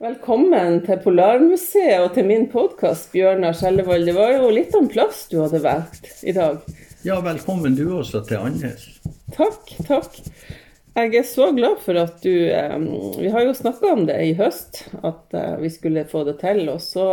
Velkommen til Polarmuseet og til min podkast, Bjørnar Skjellevold. Det var jo litt om plass du hadde valgt i dag. Ja, velkommen du også til Andes. Takk, takk. Jeg er så glad for at du eh, Vi har jo snakka om det i høst, at eh, vi skulle få det til. Og så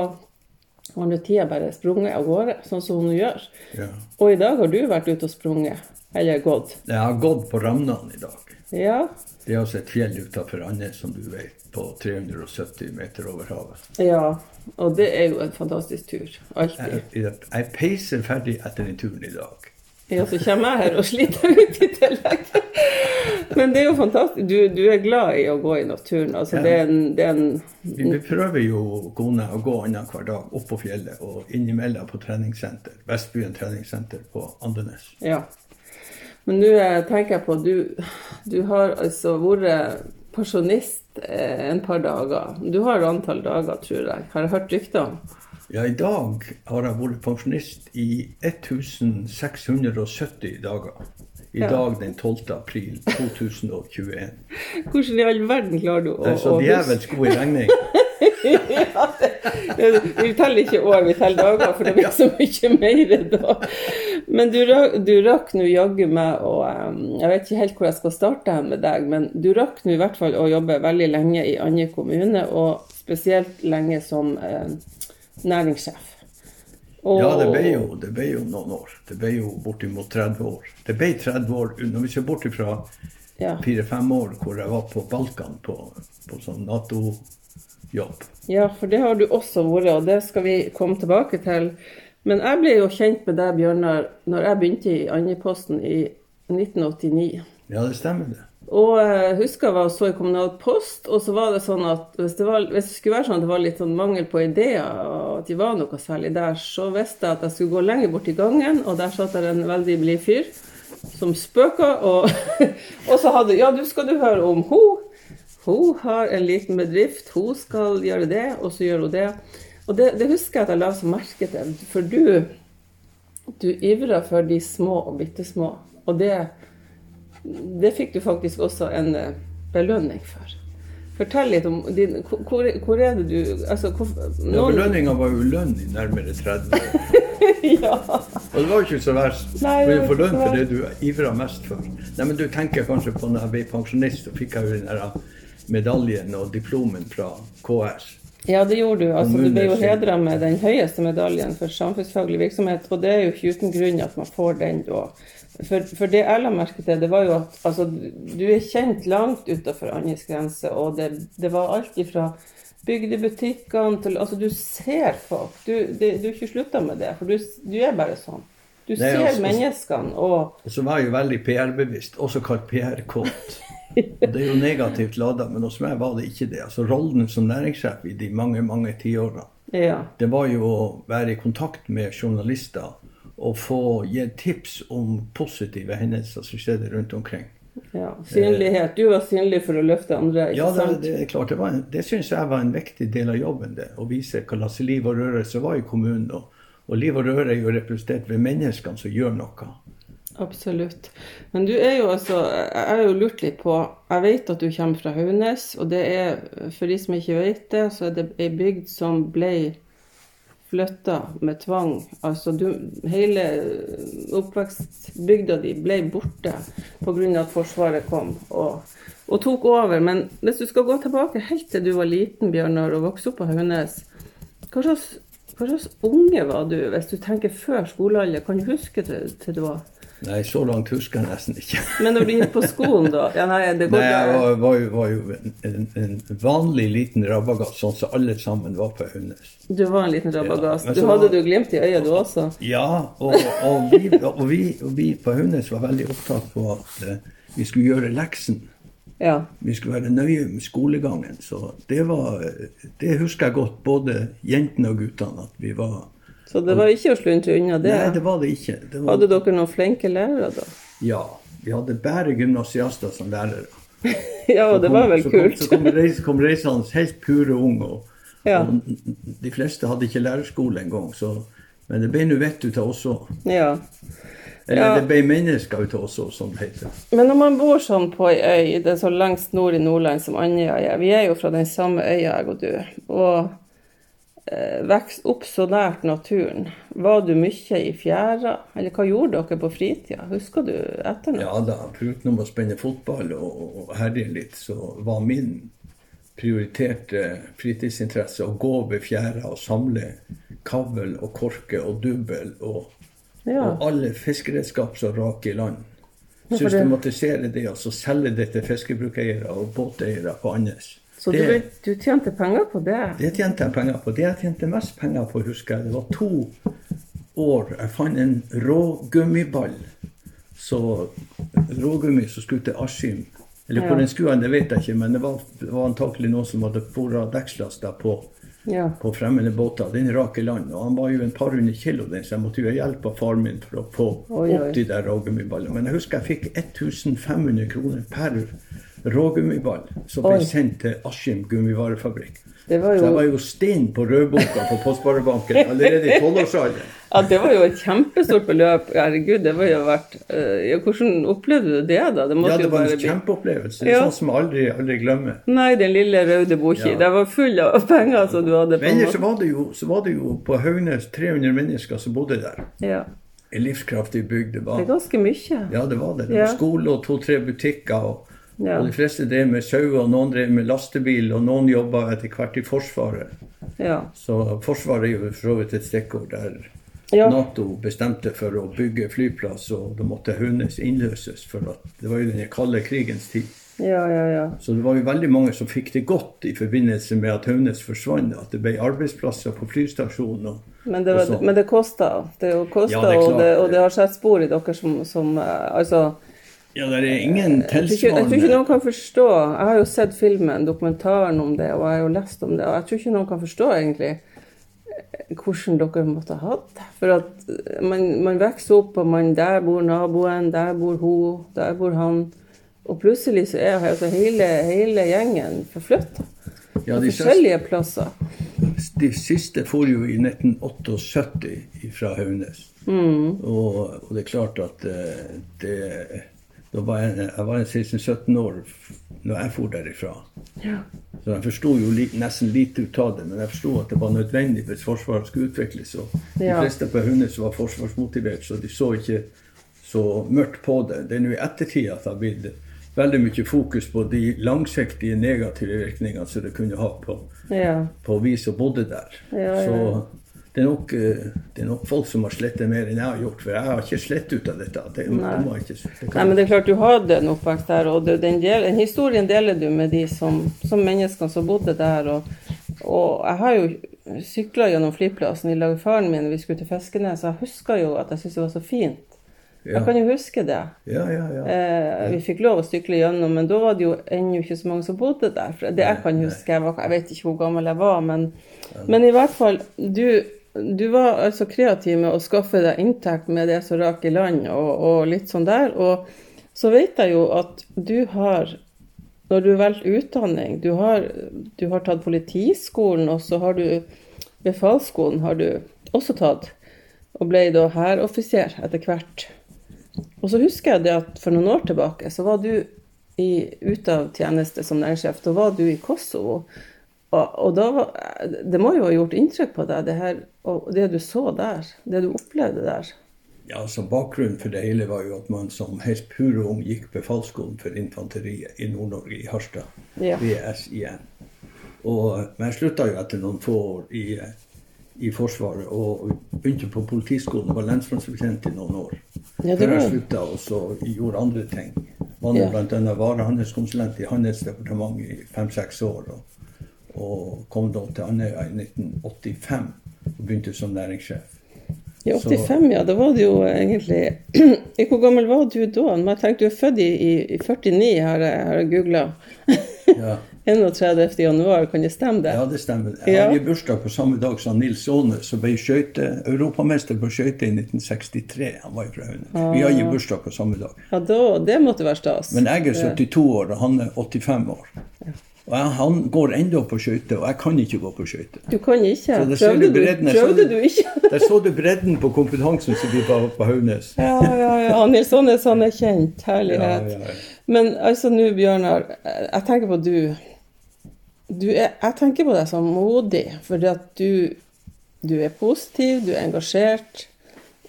har nå tida bare sprunget av gårde, sånn som hun gjør. Ja. Og i dag har du vært ute og sprunget. Eller gått. Jeg har gått på Ramnan i dag. Ja. Det er altså et fjell utenfor Andes, som du vet, på 370 meter over havet. ja. Og det er jo en fantastisk tur. Alltid. Jeg, jeg, peiser ferdig etter den turen i dag. Ja, så kommer jeg her og sliter ut i tillegg. Men det er jo fantastisk. Du, du er glad i å gå i naturen. Altså, Ja. det er en, det er en Vi, vi prøver jo, kona å gå annenhver dag opp på fjellet og innimellom på treningssenter. Vestbyen treningssenter på Andenes. Ja. Men nå eh, tenker jeg på du, du har altså vært pensjonist eh, en par dager. Du har antall dager, tror jeg. Har jeg hørt rykter om? Ja, i dag har jeg vært pensjonist i 1670 dager. I Ja. dag den 12. april 2021. Hvordan i all verden klarer du å, Det er så djevelsk god i regning. ja, det, vi teller ikke år, vi teller dager, for det blir så mye mer da. Men du, du rakk nå jaggu meg å Jeg vet ikke helt hvor jeg skal starte med deg, men du rakk nå i hvert fall å jobbe veldig lenge i andre kommune, og spesielt lenge som eh, næringssjef. Og- Ja, det ble, jo, det ble jo noen år. Det ble jo bortimot 30 år. Det ble 30 år når vi ser bort ifra ja. fire-fem år hvor jeg var på Balkan på, på sånn Nato-jobb. ja, for det har du også vært, og det skal vi komme tilbake til. Men jeg ble jo kjent med deg, Bjørnar, når jeg begynte i Andøyposten i 1989. Ja, det stemmer det. Og jeg husker jeg var og så i Kommunal Post, og så var det sånn at hvis det, var, hvis det skulle være sånn at det var litt sånn mangel på ideer, og at de var noe særlig der, så visste jeg at jeg skulle gå lenger bort i gangen, og der satt der en veldig blid fyr som spøka, og, og så hadde Ja, du skal du høre om hun. Hun har en liten bedrift, hun skal gjøre det, og så gjør hun det. Og det, det husker jeg at jeg la så merke til, for du, du ivrer for de små og bitte små, og det det fikk du faktisk også en eh, belønning for. Fortell litt om din Hvor, hvor er det du Altså, hvor, Ja, Belønninga var jo lønn i nærmere 30 år. ja. Og det var jo ikke så verst. Nei, Du får lønn for det du ivrer mest for. Nei, men du tenker kanskje på når jeg ble pensjonist, så fikk jeg jo den der medaljen og diplomen fra KR. ja, det gjorde du. Altså, du ble jo hedra med den høyeste medaljen for samfunnsfaglig virksomhet, og det er jo ikke uten grunn at man får den da. For, for det jeg la merke til, det var jo at altså, du er kjent langt utenfor Andøys grense, og det, det var alt ifra bygdebutikkene til Altså, du ser folk. Du, det, du er ikke slutta med det, for du, du er bare sånn. Du Nei, ser altså- menneskene, og Og så var jeg jo veldig PR-bevisst, også kalt PR-kåt. Det er jo negativt lada, men hos meg var det ikke det. Altså Rollen som næringssjef i de mange, mange tiårene, ja. det var jo å være i kontakt med journalister og få gi tips om positive hendelser som skjedde rundt omkring. Ja, synlighet. Du var synlig for å løfte andre, ikke Ja, det, sant? det er klart. Det, var en- det syns jeg var en viktig del av jobben. det, Å vise hva slags liv og røre som var i kommunen. Og, og liv og røre er jo representert ved menneskene som gjør noe. Absolutt. Men du er jo altså Jeg har jo lurt litt på Jeg vet at du kommer fra Haunes, og det er, for de som ikke vet det, så er det ei bygd som ble flytta med tvang. Altså du Hele oppvekstbygda di ble borte pga. at Forsvaret kom og, og tok over. Men hvis du skal gå tilbake helt til du var liten, Bjørnar, og vokste opp på Haunes, hva slags, hva slags unge var du, hvis du tenker før skolealder? Kan du huske til, til du var Nei, så langt husker jeg nesten ikke. Men når du gikk på skolen, da? Ja, nei, det går Nei, jeg var, var jo, var jo en, en, vanlig liten rabagass, sånn som alle sammen var på Aunes. Du var en liten rabagass. Ja, du hadde du glimt i øyet, du også? Ja, og, og, vi, og, vi, og vi på Aunes var veldig opptatt på at uh, vi skulle gjøre leksen. Ja. Vi skulle være nøye med skolegangen. Så det var Det husker jeg godt, både jentene og guttene, at vi var Så det var ikke å sluntre unna det? Nei, det var det ikke. Det var, Hadde dere noen flinke lærere, da? Ja. Vi hadde bare gymnasiaster som lærere. Ja, det var vel så kom, kult. Så kom, reis, kom reisende helt pure unge. Og, Ja. og de fleste hadde ikke lærerskole engang. Så, men det ble nå vett ut av oss òg. Ja. Eller Ja. det ble mennesker ut av oss òg, som det heter. Men når man bor sånn på ei øy, det er så lengst nord i Nordland som Andøya er Vi er jo fra den samme øya, jeg og du. Og eh, vokst opp så nært naturen. Var du mye i fjæra? Eller hva gjorde dere på fritida? Husker du etter noe? Ja da, foruten å spille fotball og, og herje litt, så var min prioriterte fritidsinteresse å gå ved fjæra og samle kavl og korke og dubbel og, Ja. og alle fiskeredskap som raker i land. Systematisere det altså selge det til fiskebrukereiere og båteiere på Andes. Så du, det, du tjente penger på det? det tjente jeg penger på. Det jeg tjente mest penger på, husker jeg, det var to år. Jeg fant en rågummiball. Så rågummi som skulle til Askim. Eller hvor Ja. den skulle det vet jeg ikke, men det var, var antakelig noen som hadde bora dekkslaster på, Ja. på fremmede båter. Den rak i land. Og han var jo en par hundre kilo, den, så jeg måtte jo ha hjelp av faren min for å få Oi, oi. opp de der rågummiballene. Men jeg husker jeg fikk 1500 kroner per rågummiball som ble Oi. sendt til Askim gummivarefabrikk. Det var Så jeg jo, var jo stein på rødboka på Postbarebanken allerede i tolvårsalderen. ja, det var jo et kjempestort beløp. Herregud, det var jo verdt eh, ja, Hvordan opplevde du det, da? Det Ja, det var en kjempeopplevelse. Ja. Sånn som jeg aldri, aldri glemmer. Nei, den lille røde boka. Ja. Det var full av penger som du hadde på Men ellers så var det jo, så var det jo på Haugnes 300 mennesker som bodde der. Ja. En livskraftig bygd det var Det er ganske mye. Ja, det var det. Det Ja. var skole og to-tre butikker. Og, Ja. og de fleste drev med sauer, noen drev med lastebil, og noen jobba etter hvert i Forsvaret. Ja. Så Forsvaret er jo for så vidt et stikkord der Ja. Nato bestemte for å bygge flyplass, og det måtte Haunes innløses. For det var jo den kalde krigens tid. ja, ja, ja. Så det var jo veldig mange som fikk det godt i forbindelse med at Haunes forsvant. At det ble arbeidsplasser på flystasjonen. Og, Men det, var, og men det kosta. Det kosta, Ja, det og, det, det. og det har satt spor i dere som, som eh, Altså Ja, det er ingen ikke, jeg tror ikke noen kan forstå Jeg har jo sett filmen, dokumentaren om det, og jeg har jo lest om det, og jeg tror ikke noen kan forstå egentlig eh, hvordan dere måtte ha hatt. For at eh, man, man vokser opp, og man, der bor naboen, der bor hun, der bor han. Og plutselig så er altså hele, hele gjengen forflytta. Ja, de, siste, forskjellige plasser. de siste for jo i 1978 fra Haunes. Mm. Og, og det er klart at det det da var jeg, jeg var en 16-17 år når jeg for derifra. Ja. Så jeg forsto jo li, nesten lite ut av det, men jeg forsto at det var nødvendig hvis Forsvaret skulle utvikles. Og de fleste på Haunes var forsvarsmotivert, så de så ikke så mørkt på det. Det er nå i ettertid at det har blitt veldig mye fokus på de langsiktige negative virkningene som det kunne ha på, Ja. på vi som bodde der. Ja, ja. Så det er, nok, eh, det er nok folk som har slettet mer enn jeg har gjort, for jeg har ikke slett ut av dette. Det, det Nei. jeg ikke, det Nei, men det er klart du hadde en oppvekst der, og den, del, den historien deler du med de som, som menneskene som bodde der. Og, og jeg har jo sykla gjennom flyplassen i lag med faren min vi skulle til Fiskenes, og jeg husker jo at jeg syntes det var så fint. ja. Jeg kan jo huske det. ja, ja, ja. Eh, vi fikk lov å sykle gjennom, men da var det jo ennå ikke så mange som bodde der. For det jeg kan huske, jeg, var, jeg vet ikke hvor gammel jeg var, men, men i hvert fall du, du var altså kreativ med å skaffe deg inntekt med det som rak i land, og, og litt sånn der. Og så vet jeg jo at du har når du velger utdanning Du har, du har tatt politiskolen, og så har du befalsskolen har du også tatt. Og ble da hæroffiser etter hvert. Og så husker jeg det at for noen år tilbake så var du i, ute av tjeneste som næringssjef. Da var du i Kosovo. Og, og da var, det må jo ha gjort inntrykk på deg, det her, og det du så der. Det du opplevde der. Ja, altså Bakgrunnen for det hele var jo at man som helt pure ung gikk befalsskolen for infanteriet i Nord-Norge, i Harstad. Ja. VSIN. Og, men jeg slutta jo etter noen få år i, i Forsvaret og begynte på Politiskolen og var lensmannsbetjent i noen år. Ja, det Før jeg slutta og så gjorde andre ting. Var nå Ja. bl.a. varehandelskonsulent i Handelsdepartementet i fem-seks år. Og, og kom da til Andøya i 1985 og begynte som næringssjef. I Så- 85, ja. Da var det jo egentlig Hvor gammel var du da? Men jeg tenkte du er født i, i, i 49, har jeg, har jeg googla. Ja. 31. januar, kan det stemme det? Ja, det stemmer. Jeg Ja. hadde bursdag på samme dag som Nils Aane, som ble skøyte, europamester på skøyter i 1963. Han var jo fra Ah. Vi Ah. hadde bursdag på samme dag. Ja, da, det måtte være stas. Men jeg er 72 år, og han er 85 år. Og jeg, han går ennå på skøyter, og jeg kan ikke gå på skøyter. Du kan ikke. Så der Prøvde, du bredden, prøvde du ikke? Der så du bredden på kompetansen som blir på, på Haugnes. Ja, ja, ja. Nils Aanes, han er kjent. Herlighet. Ja, ja, ja. Men altså nå, Bjørnar, jeg tenker på du, du er, Jeg tenker på deg som modig, fordi at du, du er positiv, du er engasjert,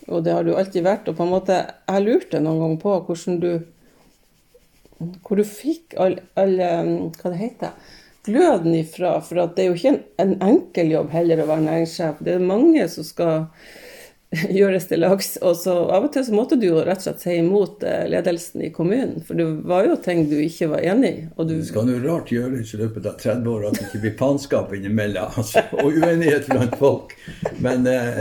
og det har du alltid vært. Og på en måte, jeg lurte noen gang på hvordan du Hvor du fikk all, all um, Hva det heter gløden ifra. For det er jo ikke en, en enkel jobb heller å være næringssjef. Det er mange som skal gjøres til lags. Og så av og til så måtte du jo rett og slett si imot eh, ledelsen i kommunen, for det var jo ting du ikke var enig i. Og du Det skal noe rart gjøres i løpet av 30 år at det ikke blir faenskap innimellom, altså, og uenighet blant folk. Men eh,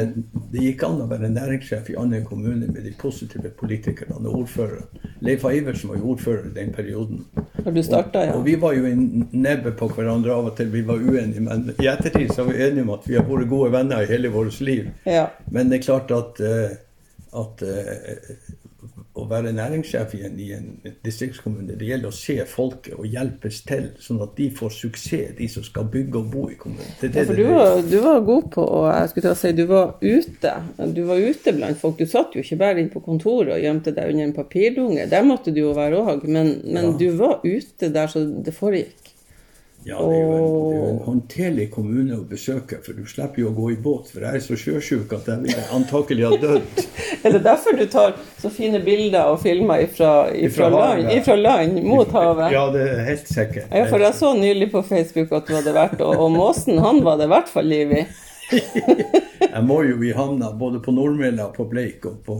det gikk an å være næringssjef i andre kommuner med de positive politikerne og ordføreren. Leif Iversen var jo ordfører den perioden. Når du startet, ja. Og vi var jo i nebbe på hverandre av og til, vi var uenige, men i ettertid så er vi enige om at vi har vært gode venner i hele vårt liv. ja. Men det er klart at, eh, at eh, å være næringssjef i en, i en distriktskommune, det gjelder å se folket og hjelpes til, sånn at de får suksess, de som skal bygge og bo i kommunen. Det det, Ja, du var, du var god på å jeg skulle til å si, du var ute. Du var ute blant folk. Du satt jo ikke bare inne på kontoret og gjemte deg under en papirdunge. Der måtte du jo være òg, men, men Ja. du var ute der så det foregikk. Ja, det er, jo en, det er jo en håndterlig kommune å besøke, for du slipper jo å gå i båt. For jeg er så sjøsjuk at jeg vil antakelig ha dødd. Er det derfor du tar så fine bilder og filmer ifra, ifra, Ifra land, ifra land mot havet? Ja, det er helt sikkert. Ja, for jeg så nylig på Facebook at du hadde vært, og, og måsen han var det i hvert fall liv i. Jeg må jo i havna både på Nordmela, på Bleik og på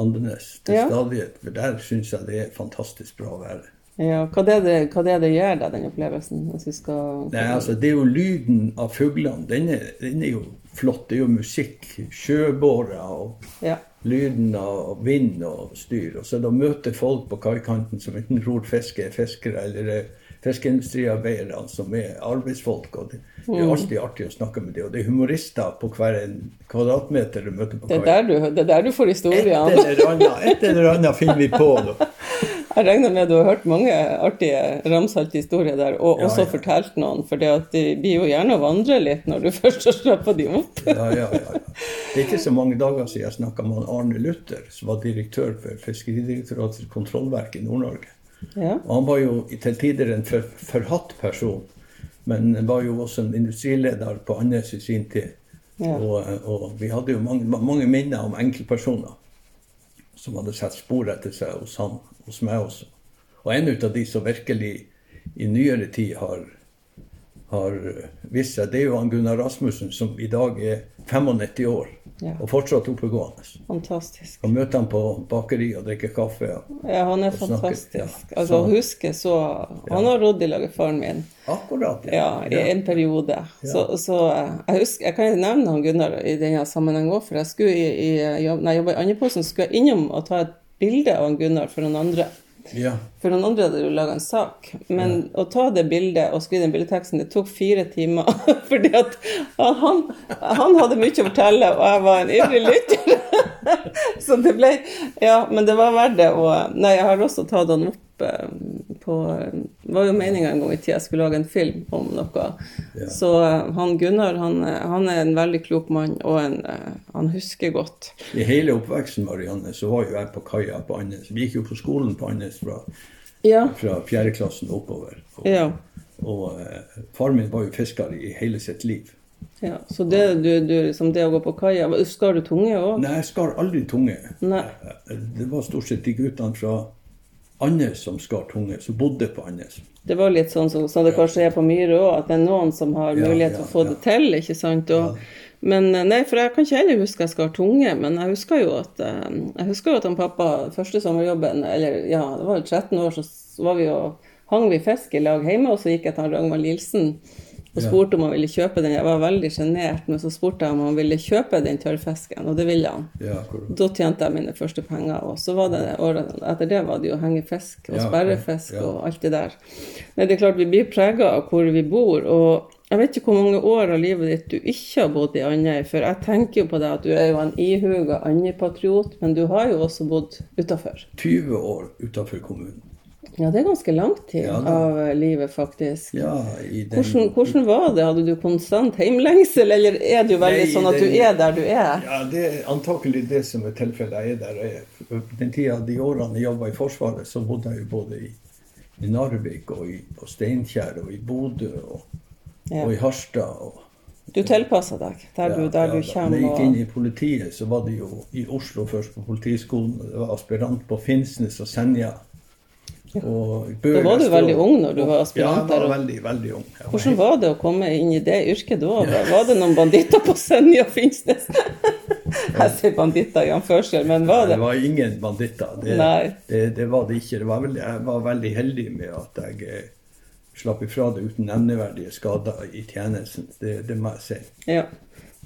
Andenes til Ja. stadighet, for der syns jeg det er fantastisk bra å være. Ja, hva det er det, hva det, er det gjør deg, den opplevelsen? Skal... Nei, altså, det er jo lyden av fuglene. Den er, den er jo flott. Det er jo musikk. Sjøbårer og Ja. lyden av vind og styr. Og så da møter folk på kaikanten som enten ror fiske, er fiskere eller er fiskeindustriarbeidere som er arbeidsfolk. og Det det er alltid artig å snakke med dem. Og det er humorister på hver en kvadratmeter du møter på Det kaia. der det er der du får historiene. et eller annet finner vi på. Da. Jeg regner med du har hørt mange artige ramsalte historier der, og Ja, også ja. fortalt noen. For det de blir jo gjerne å vandre litt når du først har slappa de opp. Ja, ja, ja, ja. Det er ikke så mange dager siden jeg snakka med Arne Luther, som var direktør for Fiskeridirektoratets kontrollverk i Nord-Norge. Ja. Og Han var jo til tider en for, forhatt person, men var jo også en industrileder på Andenes i sin tid. Ja. Og, og vi hadde jo mange, mange minner om enkeltpersoner som hadde sett spor etter seg hos han, hos meg også. Og en av de som virkelig i nyere tid har, har vist seg, det er jo han Gunnar Rasmussen, som i dag er 95 år Ja. og fortsatt oppegående. Fantastisk. Og møte ham på bakeri og drikke kaffe. Ja, han er fantastisk. ja. Altså, Så- husker huske så Han har rodd i lag med faren min. Akkurat. Ja, i en periode. Så, så jeg husker, jeg kan nevne han Gunnar i denne sammenheng òg, for jeg skulle i, i jobb, nei, jeg jobba i Andreposten, skulle jeg innom og ta et bilde av han Gunnar for noen andre. Ja. For noen andre hadde jo laga en sak. Men å ta det bildet og skrive den bildeteksten, det tok fire timer. Fordi at han, han hadde mye å fortelle, og jeg var en ivrig lytter. Så det ble Ja, men det var verdt det. Og nei, jeg har også tatt han opp eh, på Det var jo meninga en gang i tida jeg skulle lage en film om noe. Ja. Så eh, han Gunnar, han, eh, han er en veldig klok mann, og en, eh, han husker godt. I hele oppveksten Marianne, så var jo jeg på kaia på Andes. Vi gikk jo på skolen på Andes fra, Ja. fjerdeklassen og oppover. Og, Ja. og eh, far min var jo fisker i hele sitt liv. ja. Så det, du, du, liksom det å gå på kaia Skar du tunge òg? Nei, jeg skar aldri tunge. Nei. Det var stort sett de guttene fra Andenes som skar tunge, som bodde på Andenes. Det var litt sånn som som det kanskje er på Myre òg, at det er noen som har mulighet til ja, å få ja. det til, ikke sant. Og, Men eh, nei, for jeg kan ikke heller huske jeg skar tunge, men jeg husker jo at eh, jeg husker jo at han pappa første sommerjobben, eller ja, det var jo 13 år, så var vi og hang vi fisk i lag hjemme, og så gikk jeg til Ragnvald Nilsen og spurte om han ville kjøpe den. Jeg var veldig sjenert, men så spurte jeg om han ville kjøpe den tørrfisken, og det ville han. Ja. Da tjente jeg mine første penger, og så var det året etter det var det jo å henge sperrefisk og Ja, ja. og alt det der. Men det er klart vi blir prega av hvor vi bor, og jeg vet ikke hvor mange år av livet ditt du ikke har bodd i Andøy, for jeg tenker jo på deg at du er jo en ihuga Andøy-patriot, men du har jo også bodd utafor. 20 år utafor kommunen. Ja, det er ganske lang tid Ja, av livet, faktisk. Ja, i den, Hvordan, hvordan var det? Hadde du konstant heimlengsel, eller er det jo veldig Nei, sånn at du er der du er? Ja, det er antakelig det som er tilfellet. Jeg er der jeg er. Den tida, de årene jeg jobba i Forsvaret, så bodde jeg jo både i, i Narvik og i og Steinkjer og i Bodø og, Ja. og i Harstad. Og, Du tilpassa deg der du, Ja, der ja, du kommer. Da jeg gikk inn i politiet, så var det jo i Oslo først på Politiskolen. Det var aspirant på Finnsnes og Senja. Da var du veldig ung når du var aspirant Ja, jeg var veldig, veldig ung. Var Hvordan var det å komme inn i det yrket da? Var det noen banditter på Senja Finnsnes? Jeg sier banditter i anførsel, men var Det det? var ingen banditter. Det, det, det var det ikke. Det var veldig, jeg var veldig heldig med at jeg eh, slapp ifra det uten nevneverdige skader i tjenesten. Det, det må jeg si. Ja.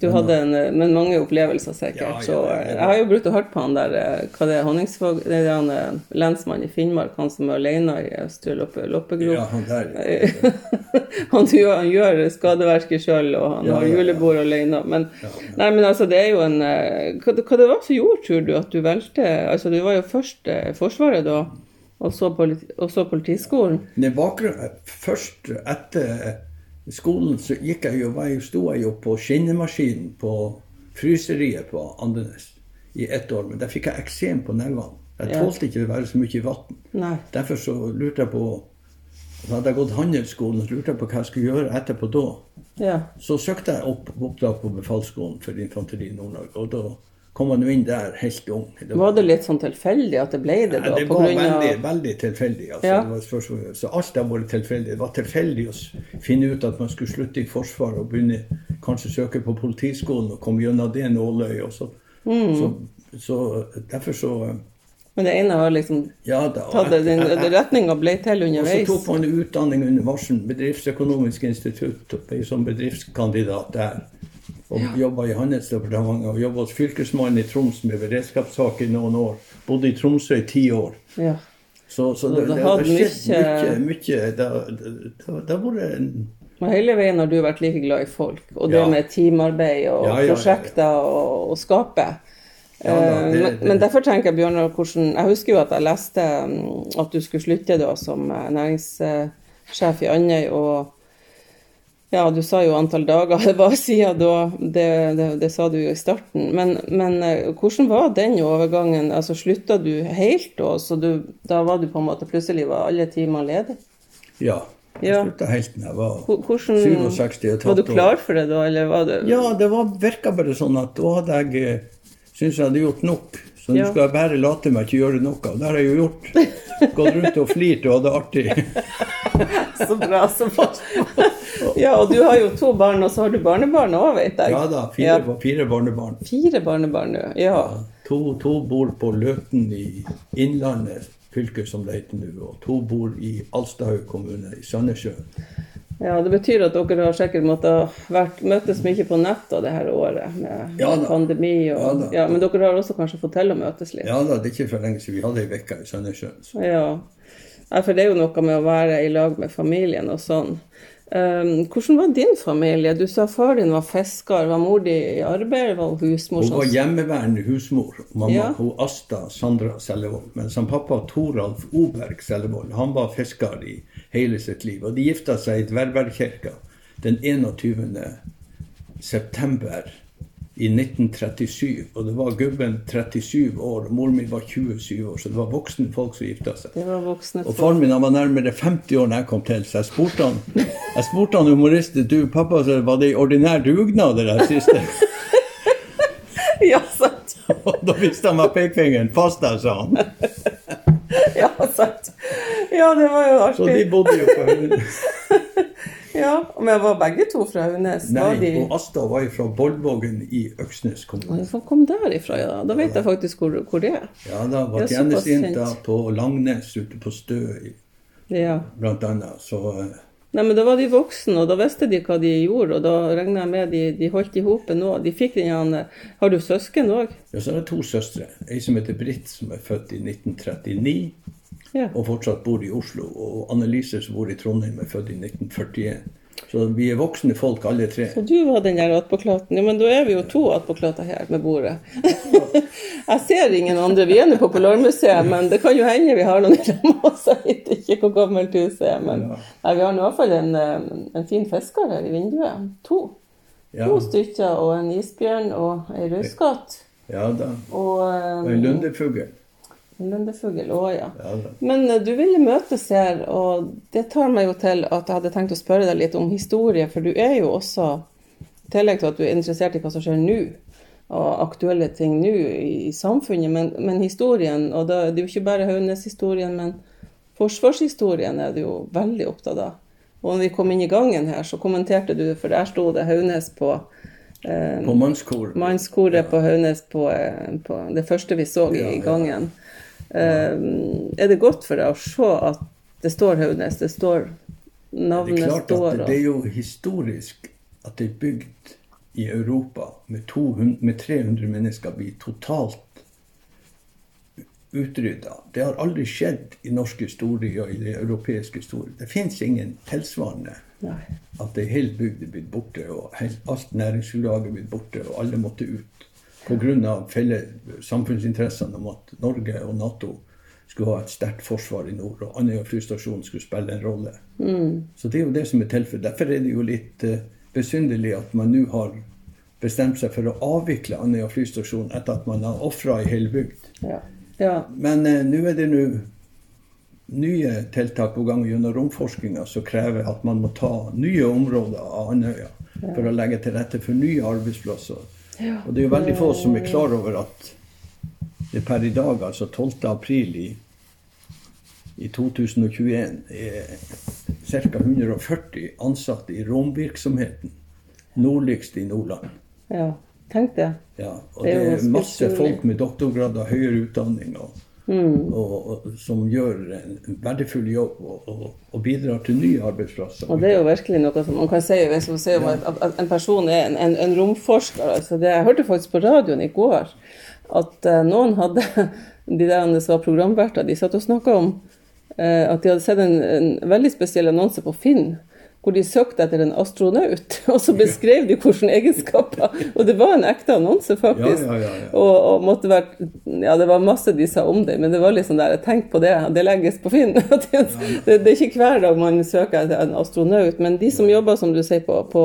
Du hadde en, eh, men mange opplevelser sikkert. Ja, ja, så ja, så jeg har jo brukt å høre på han der, eh, hva det er, Honningsvåg, det er han eh, i Finnmark, han som er alene i Østre Loppe, Loppegrop. Ja, han der. han, gjør, han gjør skadeverket sjøl, og han har julebord alene. Men, nei, men altså, det er jo en eh, Hva, hva det var som gjorde, tror du, at du valgte Altså, du var jo først eh, Forsvaret da, og så, politi, og så Politiskolen. Det bakgrunnen Først etter skolen så gikk jeg jo, var jeg, sto jeg jo på skinnemaskinen på fryseriet på Andenes i ett år. Men der fikk jeg eksem på nevene. Jeg tålte ikke å være så mye i vann. Derfor så lurte jeg på Så hadde jeg gått handelsskolen og lurte jeg på hva jeg skulle gjøre etterpå da. Ja. Så søkte jeg opp opptak på befalsskolen for infanteri i Nord-Norge, og da kom man jo inn der helt ung. Det Var det litt sånn tilfeldig at det ble det, da? Nei, det var av- veldig, veldig tilfeldig. Altså. Ja. Det var så alt har vært tilfeldig. Det var tilfeldig å finne ut at man skulle slutte i Forsvaret og begynne kanskje søke på Politiskolen og komme gjennom det nåløyet. og Så, Mm. så, så derfor så Men det ene har liksom Ja da. tatt den retninga ble til og så underveis. tok man utdanning under Varsen bedriftsøkonomisk institutt som bedriftskandidat der. Og jobba i Handelsdepartementet og jobba hos Fylkesmannen i Troms med beredskapssaker i noen år. Bodde i Tromsø i ti år. Ja. Så, så det, det det har skjedd mye- Det har- vært en Og hele veien har du vært like glad i folk, og det Ja. med teamarbeid og Ja, ja, ja, ja. prosjekter og, og skape. Ja da, Eh, det- men, det- men derfor tenker jeg, Bjørnar, hvordan Jeg husker jo at jeg leste mm, at du skulle slutte da som eh, næringssjef i Andøy, og ja, du sa jo antall dager det var siden da, det, det, det sa du jo i starten. Men, men eh, hvordan var den overgangen? Altså Slutta du helt da, så du, da var du på en måte plutselig var alle timer ledig? Ja. Jeg Ja. slutta helt da jeg var Hvordan 67 og Var du klar for det da, eller var det Ja, det var, virka bare sånn at da hadde jeg eh, syntes jeg hadde gjort nok. Så nå Ja. skal jeg bare late meg ikke gjøre noe. Og det har jeg jo gjort. Gått rundt og flirt og hatt det artig. Så bra, så bra. Ja, og du har jo to barn, og så har du barnebarn òg, vet jeg. Ja da, fire, fire barnebarn. Fire barnebarn nå. Ja. To, to bor på Løten i Innlandet fylke, som det heter nå. Og to bor i Alstahaug kommune i Sandnessjøen. Ja. Det betyr at dere har sikkert måttet vært, møtes mye på nett det her året, med Ja pandemi og Ja ja. Men dere har også kanskje fått til å møtes litt? Ja da, det er ikke for lenge siden vi hadde ei uke i Sandnessjøen. Ja. ja. For det er jo noe med å være i lag med familien og sånn. Um, hvordan var din familie? Du sa far din var fisker. Var mor di i arbeid? Var hun husmor? Hun sånn? var hjemmeværende husmor. Mamma Ja. hun Asta Sandra Sellevold. Mens han pappa Toralf Oberg Sellevold han var fisker i hele sitt liv. Og de gifta seg i Dverbergkirka den 21. september i 1937. Og det var gubben 37 år, og moren min var 27 år, så det var voksne folk som gifta seg. Det var voksne Og faren min var nærmere 50 år da jeg kom til, så jeg spurte han jeg spurte han humoristen du pappa, så var det en ordinær dugnad det der siste? Ja, sant. Og da viste han meg pekefingeren. Pass deg, sa han. Ja, sant. Ja, det var jo artig. Så de bodde jo på Hunes. Ja, Men var begge to fra? Var Nei, de... og Asta var jo fra Bollvågen i Øksnes kommune. Hvor kom derifra, ja? Da vet jeg faktisk hvor, hvor det er. Ja, da var Ja, tjenestejenta på Langnes ute på Stø, Ja. blant annet. Så eh, Nei, men da var de voksne, og da visste de hva de gjorde, og da regner jeg med de, de holdt i hopet nå. De fikk den Har du søsken òg? ja, så er det to søstre. Ei som heter Britt, som er født i 1939 Ja. og fortsatt bor i Oslo. Og Annelise, som bor i Trondheim, er født i 1941. Så vi er voksne folk alle tre. Så du var den der attpåklaten. Ja, men da er vi jo to attpåklater her med bordet. jeg ser ingen andre. Vi er nå på Polarmuseet, men det kan jo hende vi har noen lag oss. Jeg vet ikke hvor gammelt huset er, men Ja. vi har i hvert fall en, eh, en fin fisker her i vinduet. To. To stykker og en isbjørn og ei røyskatt. ja da. Og Og eh, en lundefugl. En lundefugl òg, ja. Ja. Men eh, du ville møtes her, og det tar meg jo til at jeg hadde tenkt å spørre deg litt om historie, for du er jo også, i tillegg til at du er interessert i hva som skjer nå, og aktuelle ting nå i, i samfunnet, men, men historien, og da, det er jo ikke bare Haugnes-historien, men forsvarshistorien er du jo veldig opptatt av. Og når vi kom inn i gangen her, så kommenterte du, for der sto det Haugnes på eh, På mannskoret. Mannskoret på Haugnes på, eh, på det første vi så Ja, i ja. gangen. Eh, er det godt for deg å se at det står Haugnes, det står Det er klart står at det er jo historisk at det er bygd i Europa med, 200, med 300 mennesker blir totalt utrydda. Det har aldri skjedd i norsk historie og i det europeiske historie. Det fins ingen tilsvarende Nei. at ei hel bygd er blitt borte, og alt næringsgrunnlaget er blitt borte, og alle måtte ut. Pga. samfunnsinteressene om at Norge og Nato skulle ha et sterkt forsvar i nord, og Andøya flystasjon skulle spille en rolle. Så det er jo det som er tilfellet. Derfor er det jo litt uh, besynderlig at man nå har bestemt seg for å avvikle Andøya flystasjon etter at man har ofra ei hel bygd. Ja. ja. Men uh, nå er det nå nye tiltak på gang gjennom romforskninga som krever at man må ta nye områder av Andøya for å legge til rette for nye arbeidsplasser. Og det er jo veldig få som er klar over at det per i dag, altså 12. april i, i 2021, er ca. 140 ansatte i romvirksomheten nordligst i Nordland. ja. Tenk det. Ja, og Det det er det er masse folk med doktorgrad og høyere utdanning og, Mm. og, og, som gjør en verdifull jobb og, og, og bidrar til nye arbeidsplasser. Og det er jo virkelig noe som man kan si, hvis man sier om at, at en person er en, en, en romforsker. Altså det, jeg hørte faktisk på radioen i går at uh, noen hadde De der som var programverter, de satt og snakka om uh, at de hadde sett en, en veldig spesiell annonse på Finn. Hvor de søkte etter en astronaut, og så beskrev de hvilke egenskaper. Og det var en ekte annonse, faktisk. Ja, ja, ja. Og, og måtte vært, ja, det var masse de sa om det, men det var sånn der, tenk på det, det legges på Finn. Det, det, det er ikke hver dag man søker etter en astronaut, men de som jobber, som du sier, på, på,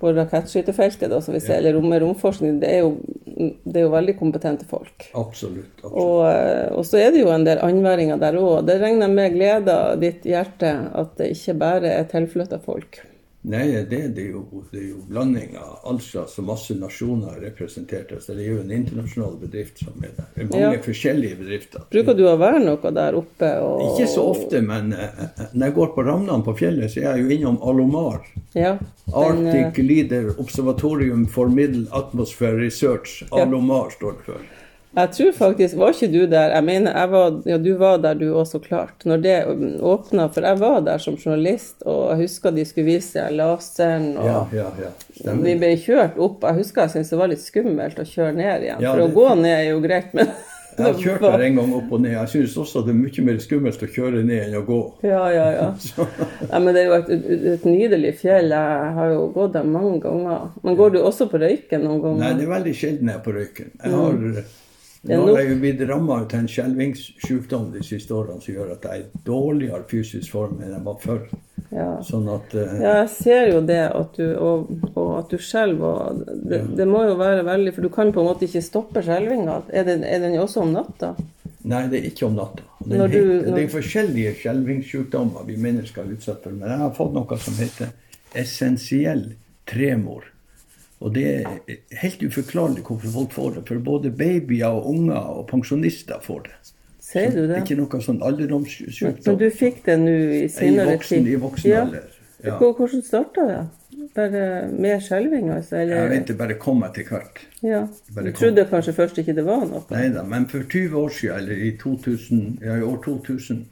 på rakettskytefeltet, da, som vi ser, eller rom, med romforskning, det er, jo, det er jo veldig kompetente folk. Absolutt. absolutt. Og, eh, og så er det jo en del andværinger der òg. Det regner jeg med gleder ditt hjerte at det ikke bare er tilflytta folk. Nei, det, det, er jo, det er jo blanding av altså, så masse nasjoner er representert. Altså, det er jo en internasjonal bedrift som er der. Det er mange Ja. forskjellige bedrifter. Bruker du å være noe der oppe? Og, Ikke så ofte, men eh, eh, når jeg går på Ramnan på fjellet, så er jeg jo innom Alomar. Ja, den, eh, Arctic Leader Observatorium for Middle Atmosphere Research. Alomar står det for. Jeg tror faktisk, Var ikke du der? Jeg mener, jeg var, ja, Du var der du også, klart. Når det åpna. For jeg var der som journalist, og jeg husker de skulle vise laseren. og Ja, ja, ja. Stemmer. Vi ble kjørt opp. Jeg husker jeg syntes det var litt skummelt å kjøre ned igjen. Ja, for å gå ned er jo greit, men Jeg har kjørt der en gang opp og ned. Jeg syns også det er mye mer skummelt å kjøre ned enn å gå. Ja, ja, ja. ja men det er jo et, et, nydelig fjell. Jeg har jo gått der mange ganger. Men går du også på Røyken noen ganger? Nei, det er veldig sjelden jeg er på Røyken. Jeg har, Det er nå har jeg jo blitt ramma av en skjelvingssykdom de siste årene som gjør at jeg er i dårligere fysisk form enn jeg var før. Ja. Sånn at uh, Ja, jeg ser jo det, at du, og, og at du skjelver. Det, Det, det må jo være veldig For du kan på en måte ikke stoppe skjelvinga. Er, er den også om natta? Nei, det er ikke om natta. Det er, du- helt, når- det er forskjellige skjelvingssykdommer vi mennesker er utsatt for. Men jeg har fått noe som heter essensiell tremor. Og det er helt uforklarlig hvorfor folk får det. For både babyer og unger og pensjonister får det. Ser du Det det? er ikke noe sånn Men alderdomssykdom. du fikk det nå i senere voksen, i voksen Ja. alder. Ja. Hvordan starta det? Bare med skjelving, altså? Eller? Jeg vet det bare kom etter hvert. Ja. Du trodde kanskje først ikke det var noe? Nei da, men for 20 år siden, eller i, 2000, ja, i år 2000,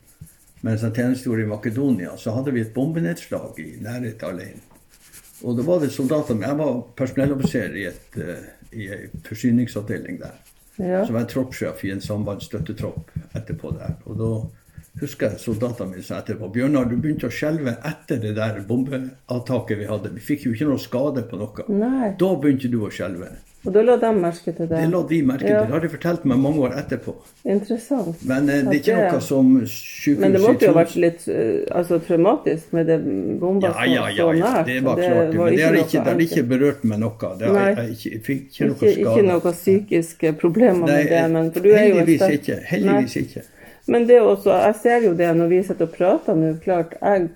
mens jeg tjenestegjorde i Makedonia, så hadde vi et bombenedslag i nærheten alene. Og da var det soldater med. Jeg var personelloffiser i, et, eh, i en forsyningsavdeling der. Ja. Så var jeg troppssjef i en sambandsstøttetropp etterpå der. Og da husker jeg soldatene mine sa etterpå Bjørnar, du begynte å skjelve etter det der bombeavtaket vi hadde. Vi fikk jo ikke noe skade på noe. Nei. Da begynte du å skjelve. Og da la de merke til det. Det la de merke til. Ja. Det har de fortalt meg mange år etterpå. Interessant. Men eh, det er ikke noe som sykehuset Men det måtte jo ha vært litt uh, altså, traumatisk med det bomba ja, ja, ja, så ja, nært. det var klart. det, Men det har ikke, det ikke berørt meg noe. Det har, Nei. jeg, jeg, ikke, jeg fikk ikke noe skade. ikke noe psykiske problemer Nei, med det, men for du er jo heldigvis ikke. Heldigvis ikke. Men det er også, jeg ser jo det når vi sitter og prater nå, klart, jeg,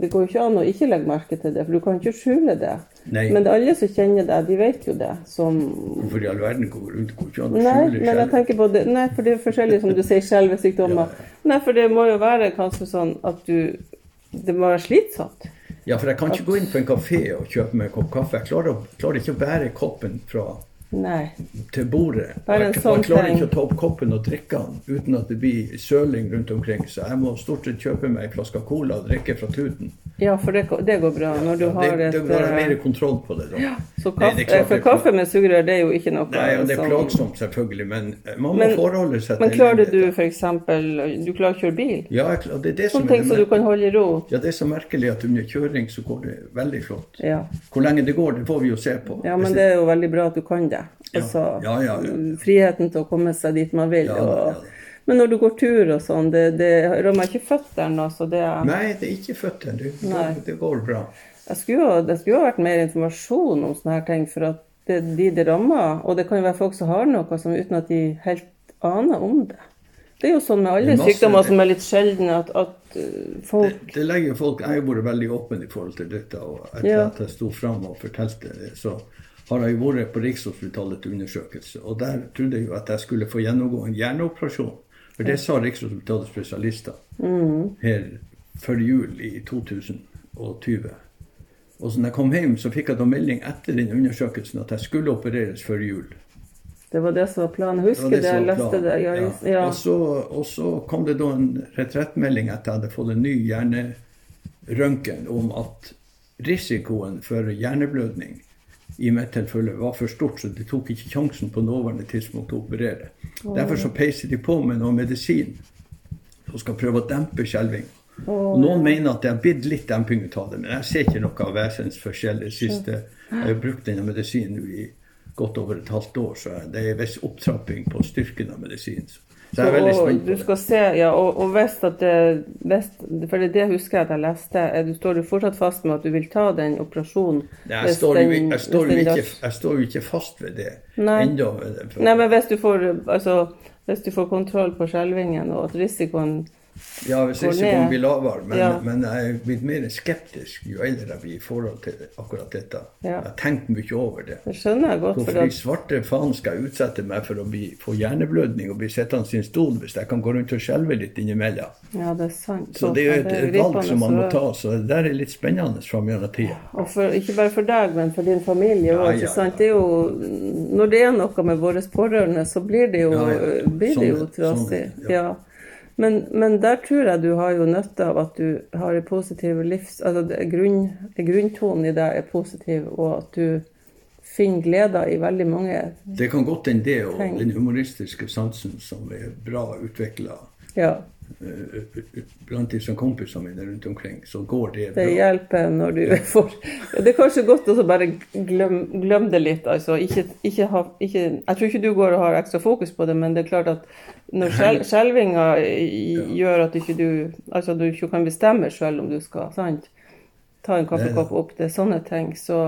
det går jo ikke an å ikke legge merke til det, for du kan ikke skjule det. Nei. Men alle som kjenner deg, de vet jo det. Som Hvorfor i all verden går rundt går ikke an å Nei, skjule men jeg tenker på det Nei, for det er forskjellig, som du sier, skjelvesykdommer. Nei, for det må jo være kanskje sånn at du Det må være slitsomt. Ja, for jeg kan ikke gå inn på en kafé og kjøpe meg en kopp kaffe. Jeg klarer, klarer ikke å bære koppen fra Nei. til bordet. Jeg, sånn jeg klarer ikke å ta opp koppen og drikke den uten at det blir søling rundt omkring. Så jeg må stort sett kjøpe meg en flaske cola og drikke fra tuten. Ja, for det, det går bra når du Ja, har det, et det går eh, mer kontroll på det da. Så Nei, kaffe, det klart for kaffe med sugerør, det er jo ikke noe Nei, ja, det er plagsomt selvfølgelig, men eh, man må Men- forholde seg Men klarer du f.eks. Du klarer å kjøre bil? Ja, jeg klar- det er det som Sånne er ting så du kan holde i ro? Ja, det er så merkelig at under kjøring så går det veldig flott. Ja. Hvor lenge det går, det får vi jo se på. ja, men det er jo veldig bra at du kan det. Ja. Altså, Ja, ja, ja. Friheten til å komme seg dit man vil. Og. Men når du går tur og sånn, det, det rammer ikke føttene. Altså det, Nei, det er ikke føttene. Det, det, går bra. jeg skulle det skulle ha vært mer informasjon om sånne her ting, for at det, de det rammer Og det kan jo være folk som har noe som uten at de helt aner om det. Det er jo sånn med alle masse- sykdommer som er litt sjeldne, at, at uh, folk Det, det legger folk, Jeg har vært veldig åpen i forhold til dette. og Etter Ja. at jeg sto fram og fortalte det, så har jeg vært på Rikshospitalet undersøkelse. Og der trodde jeg jo at jeg skulle få gjennomgå en hjerneoperasjon. For det sa Rikshospitalets spesialister her før jul i 2020. Og så når jeg kom hjem, så fikk jeg da melding etter den undersøkelsen at jeg skulle opereres før jul. Det var det som var planen. Husker Det det, jeg leste det. Ja, Ja. Og, så, og så kom det da en retrettmelding etter jeg hadde fått en ny hjernerøntgen om at risikoen for hjerneblødning i mitt tilfelle var for stort, så de tok ikke sjansen på nåværende tidspunkt å operere. Derfor så peiser de på med noe medisin som skal prøve å dempe skjelving. Og Noen mener at det har blitt litt demping ut av det, men jeg ser ikke noe vesensforskjell det siste. Jeg har brukt denne medisinen i godt over et halvt år, så det er en viss opptrapping på styrken av medisinen. Så jeg er veldig spent du på det. skal se, ja, og, og hvis at det, hvis, For det, det husker jeg at jeg leste. Er du står du fortsatt fast med at du vil ta den operasjonen? Nei, jeg, står jo, den- jeg, står den ikke, jeg står jo ikke fast ved det ennå. Nei, men hvis du får altså, hvis du får kontroll på skjelvingen, og at risikoen Ja, hvis ikke ned. blir lavere. Men, Ja. men jeg er blitt mer skeptisk jo eldre jeg blir i forhold til akkurat dette. Ja. Jeg har tenkt mye over det. Det skjønner jeg godt. For Hvorfor i svarte faen skal jeg utsette meg for å bli, få hjerneblødning og bli sittende i sin stol hvis jeg kan gå rundt og skjelve litt innimellom? ja, det er sant. Så det er jo et, et valg som man må ta, så det der er litt spennende framover tida. Og for, ikke bare for deg, men for din familie òg. ja, ja. Det jo, når det er noe med våre pårørende, så blir det jo, Ja. Blir det jo Sånn- trasig. sånn, ja. Men, men der tror jeg du har jo nytte av at du har en positiv livs... Altså grunn, grunntonen i deg er positiv, og at du finner gleder i veldig mange Det kan godt hende det, og den humoristiske sansen som er bra utvikla Ja. Blant disse kompisene mine rundt omkring, så går det bra. Det hjelper når du får Det er kanskje godt å bare glem, glemme det litt. altså. Ikke, ikke ha, ikke, jeg tror ikke du går og har ekstra fokus på det, men det er klart at når skjel, skjelvinga ja. gjør at ikke du altså du ikke kan bestemme sjøl om du skal sant? ta en kaffekopp opp, det er sånne ting. Så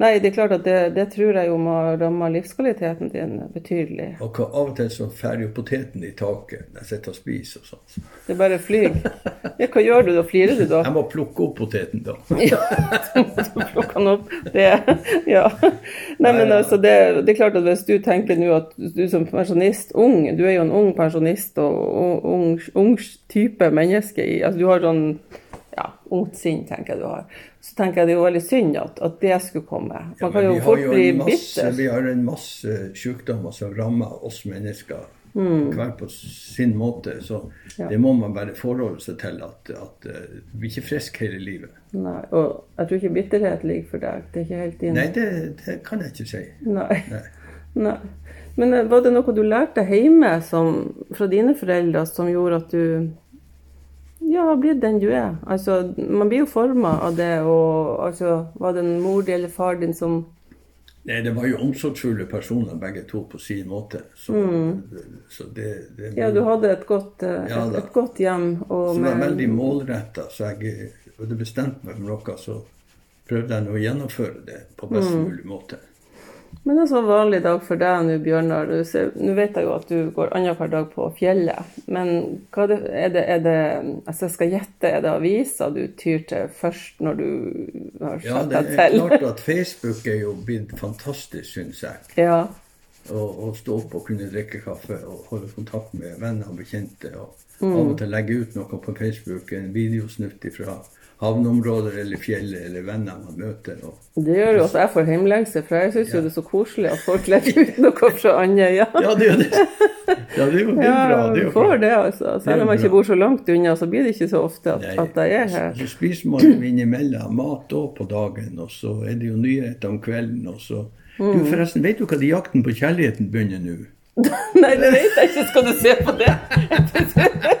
nei, det er klart at det, det tror jeg jo må ramme livskvaliteten din betydelig. Og hva- av og til så fer jo poteten i taket når jeg sitter og spiser og sånn. Det bare flyr. Ja, hva gjør du da? Flirer du da? Jeg må plukke opp poteten da. Ja, så plukker han opp det. Ja. Nei, men altså, det, det er klart at hvis du tenker nå at du som pensjonist, ung, du er jo en ung pensjonist og og ung, ung type menneske i Altså du har sånn ja, ungt sinn, tenker jeg du har. Så tenker jeg det er jo veldig synd at, at det skulle komme. Man Ja, kan jo fort bli bitter. vi har en masse sykdommer som rammer oss mennesker. Mm. Hver på sin måte. Så Ja. det må man bare forholde seg til at, at eh, vi er ikke friske hele livet. Nei, og jeg tror ikke bitterhet ligger for deg. Det er ikke helt din Nei, det, det kan jeg ikke si. Nei. Nei. Nei. Men eh, var det noe du lærte hjemme som, fra dine foreldre som gjorde at du ja, blitt den du er. Altså, man blir jo forma av det, og altså, var det en mor eller far din som Nei, det var jo omsorgsfulle personer begge to på sin måte. Så, så det, det Mm. Ja, du hadde et godt, eh, Ja, et, et godt hjem. Og Så det var med- veldig målretta. Så jeg hadde bestemt meg for noe, så prøvde jeg å gjennomføre det på best Mm. mulig måte. Men en sånn vanlig dag for deg nå, Bjørnar. Nå vet jeg jo at du går annenhver dag på fjellet. Men er det, er det, er det altså Jeg skal gjette, er det aviser du tyr til først når du har Ja, det er klart at Facebook er jo blitt fantastisk, syns jeg. Ja. Å stå opp og kunne drikke kaffe og holde kontakt med venner og bekjente. Og Mm. av og til legge ut noe på Facebook, en videosnutt fra havneområder eller fjellet eller venner man møter. Og, Det gjør jo at jeg får hjemlengse, for jeg syns jo det er så koselig at folk legger ut noe fra Andøya. ja, det er det. Ja, det er jo det er Ja, bra. Det er jo får det, altså. Selv om jeg ikke bor så langt unna, så blir det ikke så ofte at, Nei, at jeg er her. Så spiser man innimellom mat òg på dagen, og så er det jo nyheter om kvelden. og så... Mm. Du, forresten, vet du hva de jakten på kjærligheten begynner nå? Nei, det vet jeg ikke. Skal du se på det?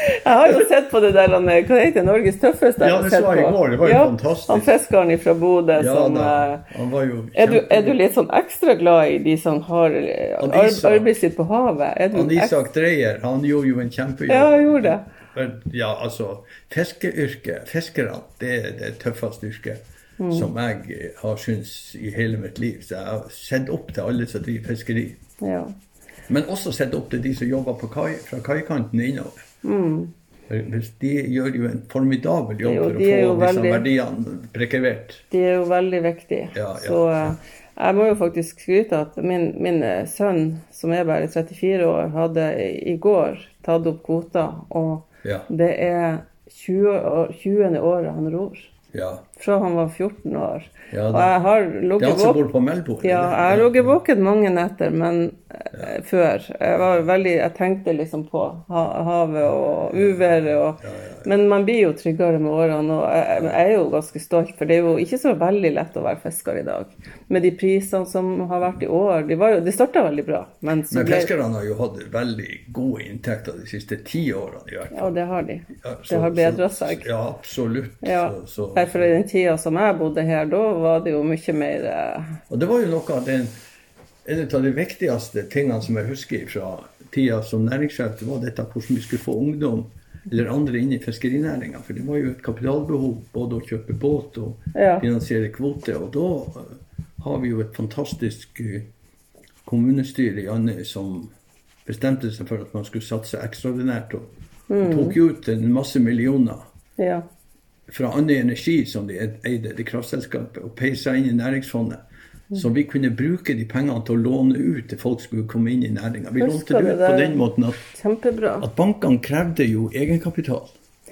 Jeg har jo sett på det der, han, hva heter det, Norges tøffeste? Ja, det så jeg i går, det var jo ja, fantastisk. Han fiskeren fra Bodø Ja som eh, han var jo er du, er du litt sånn ekstra glad i de som har eh, Isak. arbeidet sitt på havet? Er Han Isak Dreyer, han gjorde jo en kjempejobb. Ja, han gjorde det. Ja, altså, fiskeyrket, fiskerne, det er det tøffeste yrket Mm. som jeg har syntes i hele mitt liv. Så jeg har sett opp til alle som driver fiskeri. Ja. Men også sett opp til de som jobber på kai, fra kaikanten innover. Mm. De gjør jo en formidabel jobb. Jo, for å få disse veldig- verdiene preservert. De er jo veldig viktige. Ja, ja, så ja. jeg må jo faktisk skryte at min, min eh, sønn, som er bare 34 år, hadde i går tatt opp kvota, og det er 20, år, 20. året han ror. ja. Fra han var 14 år. Ja, og jeg har Det ligget våken ja, jeg har våken mange netter, men ja. før. Jeg var veldig, jeg tenkte liksom på havet og uværet. Og, Men man blir jo tryggere med årene, og jeg, jeg er jo ganske stolt. For det er jo ikke så veldig lett å være fisker i dag. Med de prisene som har vært i år. De, var de starta veldig bra. Men, men fiskerne ble, har jo hatt veldig gode inntekter de siste ti årene. i hvert fall. ja, det har de. Ja, Det har bedra seg. Ja, absolutt. Ja, Så, så, Derfor er den tida som jeg bodde her, da var det jo mye mer eh, og det var jo noe av den En av de viktigste tingene som jeg husker fra tida som næringssjef, det var dette hvordan vi skulle få ungdom eller andre inn i fiskerinæringa. For det var jo et kapitalbehov både å kjøpe båt og finansiere kvote. Og da eh, har vi jo et fantastisk eh, kommunestyre i Andøy som bestemte seg for at man skulle satse ekstraordinært. Og, tok jo ut en masse millioner Ja. Fra Andøy Energi, som de eide, det kraftselskapet, og peisa inn i næringsfondet. Så vi kunne bruke de pengene til å låne ut til folk skulle komme inn i næringa. Vi lånte det ut på den måten at, at bankene krevde jo egenkapital.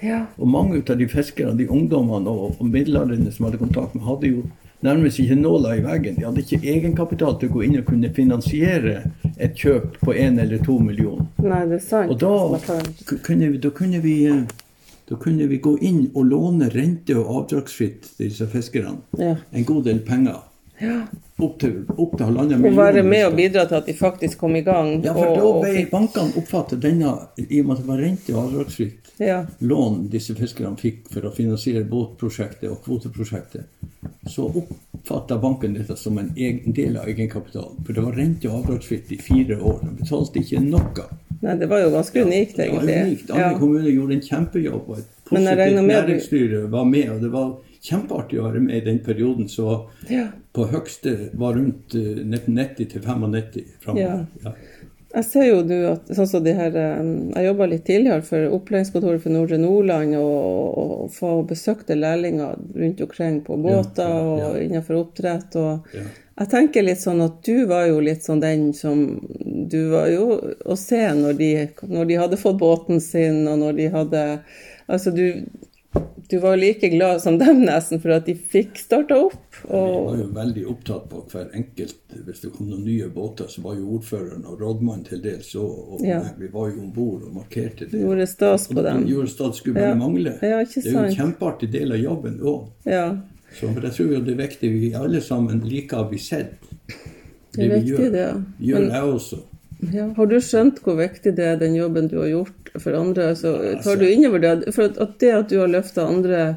Ja. Og mange av de fiskerne, de ungdommene og, og middelaldrende som hadde kontakt med, hadde jo nærmest ikke nåla i veggen. De hadde ikke egenkapital til å gå inn og kunne finansiere et kjøp på én eller to millioner. Nei, det er sant. Og da ku- kunne vi, da kunne vi eh, da kunne vi gå inn og låne rente- og avdragsfritt til disse fiskerne Ja. en god del penger. Opp til, opp til halvannen Og være med og bidra til at de faktisk kom i gang. Ja, for og, da ble bankene oppfattet denne, i og med at det var rente- og avdragsfritt ja. lån disse fiskerne fikk for å finansiere båtprosjektet og kvoteprosjektet, så oppfatta banken dette som en egen del av egenkapitalen. For det var rente- og avdragsfritt i fire år. De betalte ikke noe. Nei, det var jo ganske unikt, Det var unikt. Andre Ja. kommuner gjorde en kjempejobb, og et positivt næringsstyre var med. Og det var kjempeartig å være med i den perioden så Ja. På høgste var rundt eh, 1990 til 95 framover. Ja. Ja. Jeg ser jo du at sånn som de her eh, Jeg jobba litt tidligere for opplæringskontoret for Nordre Nordland og, og, og besøkte lærlinger rundt omkring på båter ja, ja. og innenfor oppdrett. og Ja. Jeg tenker litt sånn at du var jo litt sånn den som Du var jo å se når de, når de hadde fått båten sin, og når de hadde Altså, du, du var like glad som dem nesten for at de fikk starta opp. Vi var jo veldig opptatt på hver enkelt. Hvis det kom noen nye båter, så var jo ordføreren og rådmannen til dels òg. og Ja. vi var jo om bord og markerte det. gjorde stas på dem. gjorde stas skulle bare Ja. mangle. Det er jo en kjempeartig del av jobben òg. Ja. Så jeg tror jo det er viktig vi alle sammen liker å bli sett. Det vi viktig, gjør, det, ja. gjør Men- jeg også. Ja. Har du skjønt hvor viktig det er, den jobben du har gjort for andre? så tar du innover det? For at det at du har løfta andre,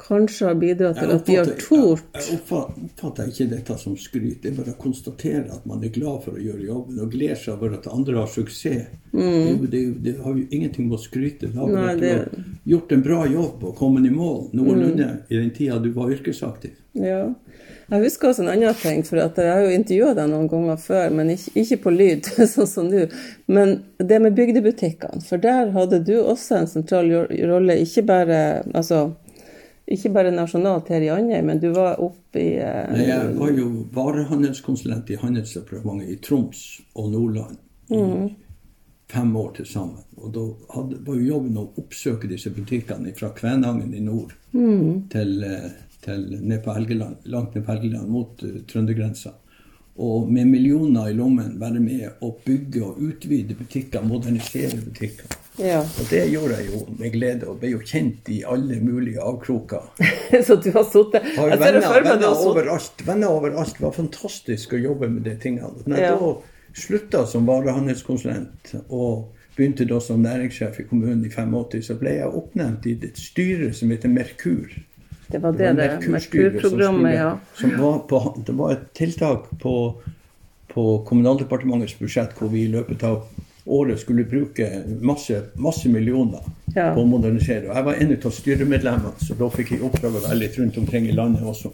kanskje har bidratt til at de har tort Jeg, jeg oppfatter ikke dette som skryt. Det er bare å konstatere at man er glad for å gjøre jobben og gleder seg over at andre har suksess. Det, er det, er det har jo ingenting med å skryte Det har Mm. Nei, det- gjort en bra jobb og kommet i mål noenlunde i den tida du var yrkesaktiv. Ja. Jeg husker også en annen ting, for jeg har jo intervjua deg noen ganger før, men ikke, ikke på lyd, sånn som nå. Men det med bygdebutikkene, for der hadde du også en sentral rolle, ikke bare, altså, ikke bare nasjonalt her i Andøy, men du var oppe i eh, Nei, Jeg var jo varehandelskonsulent i Handelsdepartementet i Troms og Nordland Mm. fem år til sammen. Og da hadde, var jo jobben å oppsøke disse butikkene fra Kvænangen i nord Mm. til, eh, til ned på Helgeland, langt ned på Helgeland mot uh, trøndergrensa. Og med millioner i lommen være med å bygge og utvide butikker, modernisere butikker. Ja. Og det gjorde jeg jo med glede, og ble jo kjent i alle mulige avkroker. Så du har sittet Har venner, venner overalt. Venner overalt. Det var fantastisk å jobbe med de tingene. Når jeg Ja. da slutta som varehandelskonsulent og begynte da som næringssjef i kommunen i 85, så ble jeg oppnevnt i et styre som heter Merkur. Det var Det det, var det Merkur-programmet, ja. På, det var et tiltak på, på Kommunaldepartementets budsjett hvor vi i løpet av året skulle bruke masse, masse millioner Ja. på å modernisere. Og jeg var en av styremedlemmene, så da fikk jeg oppdrag å være litt rundt omkring i landet også.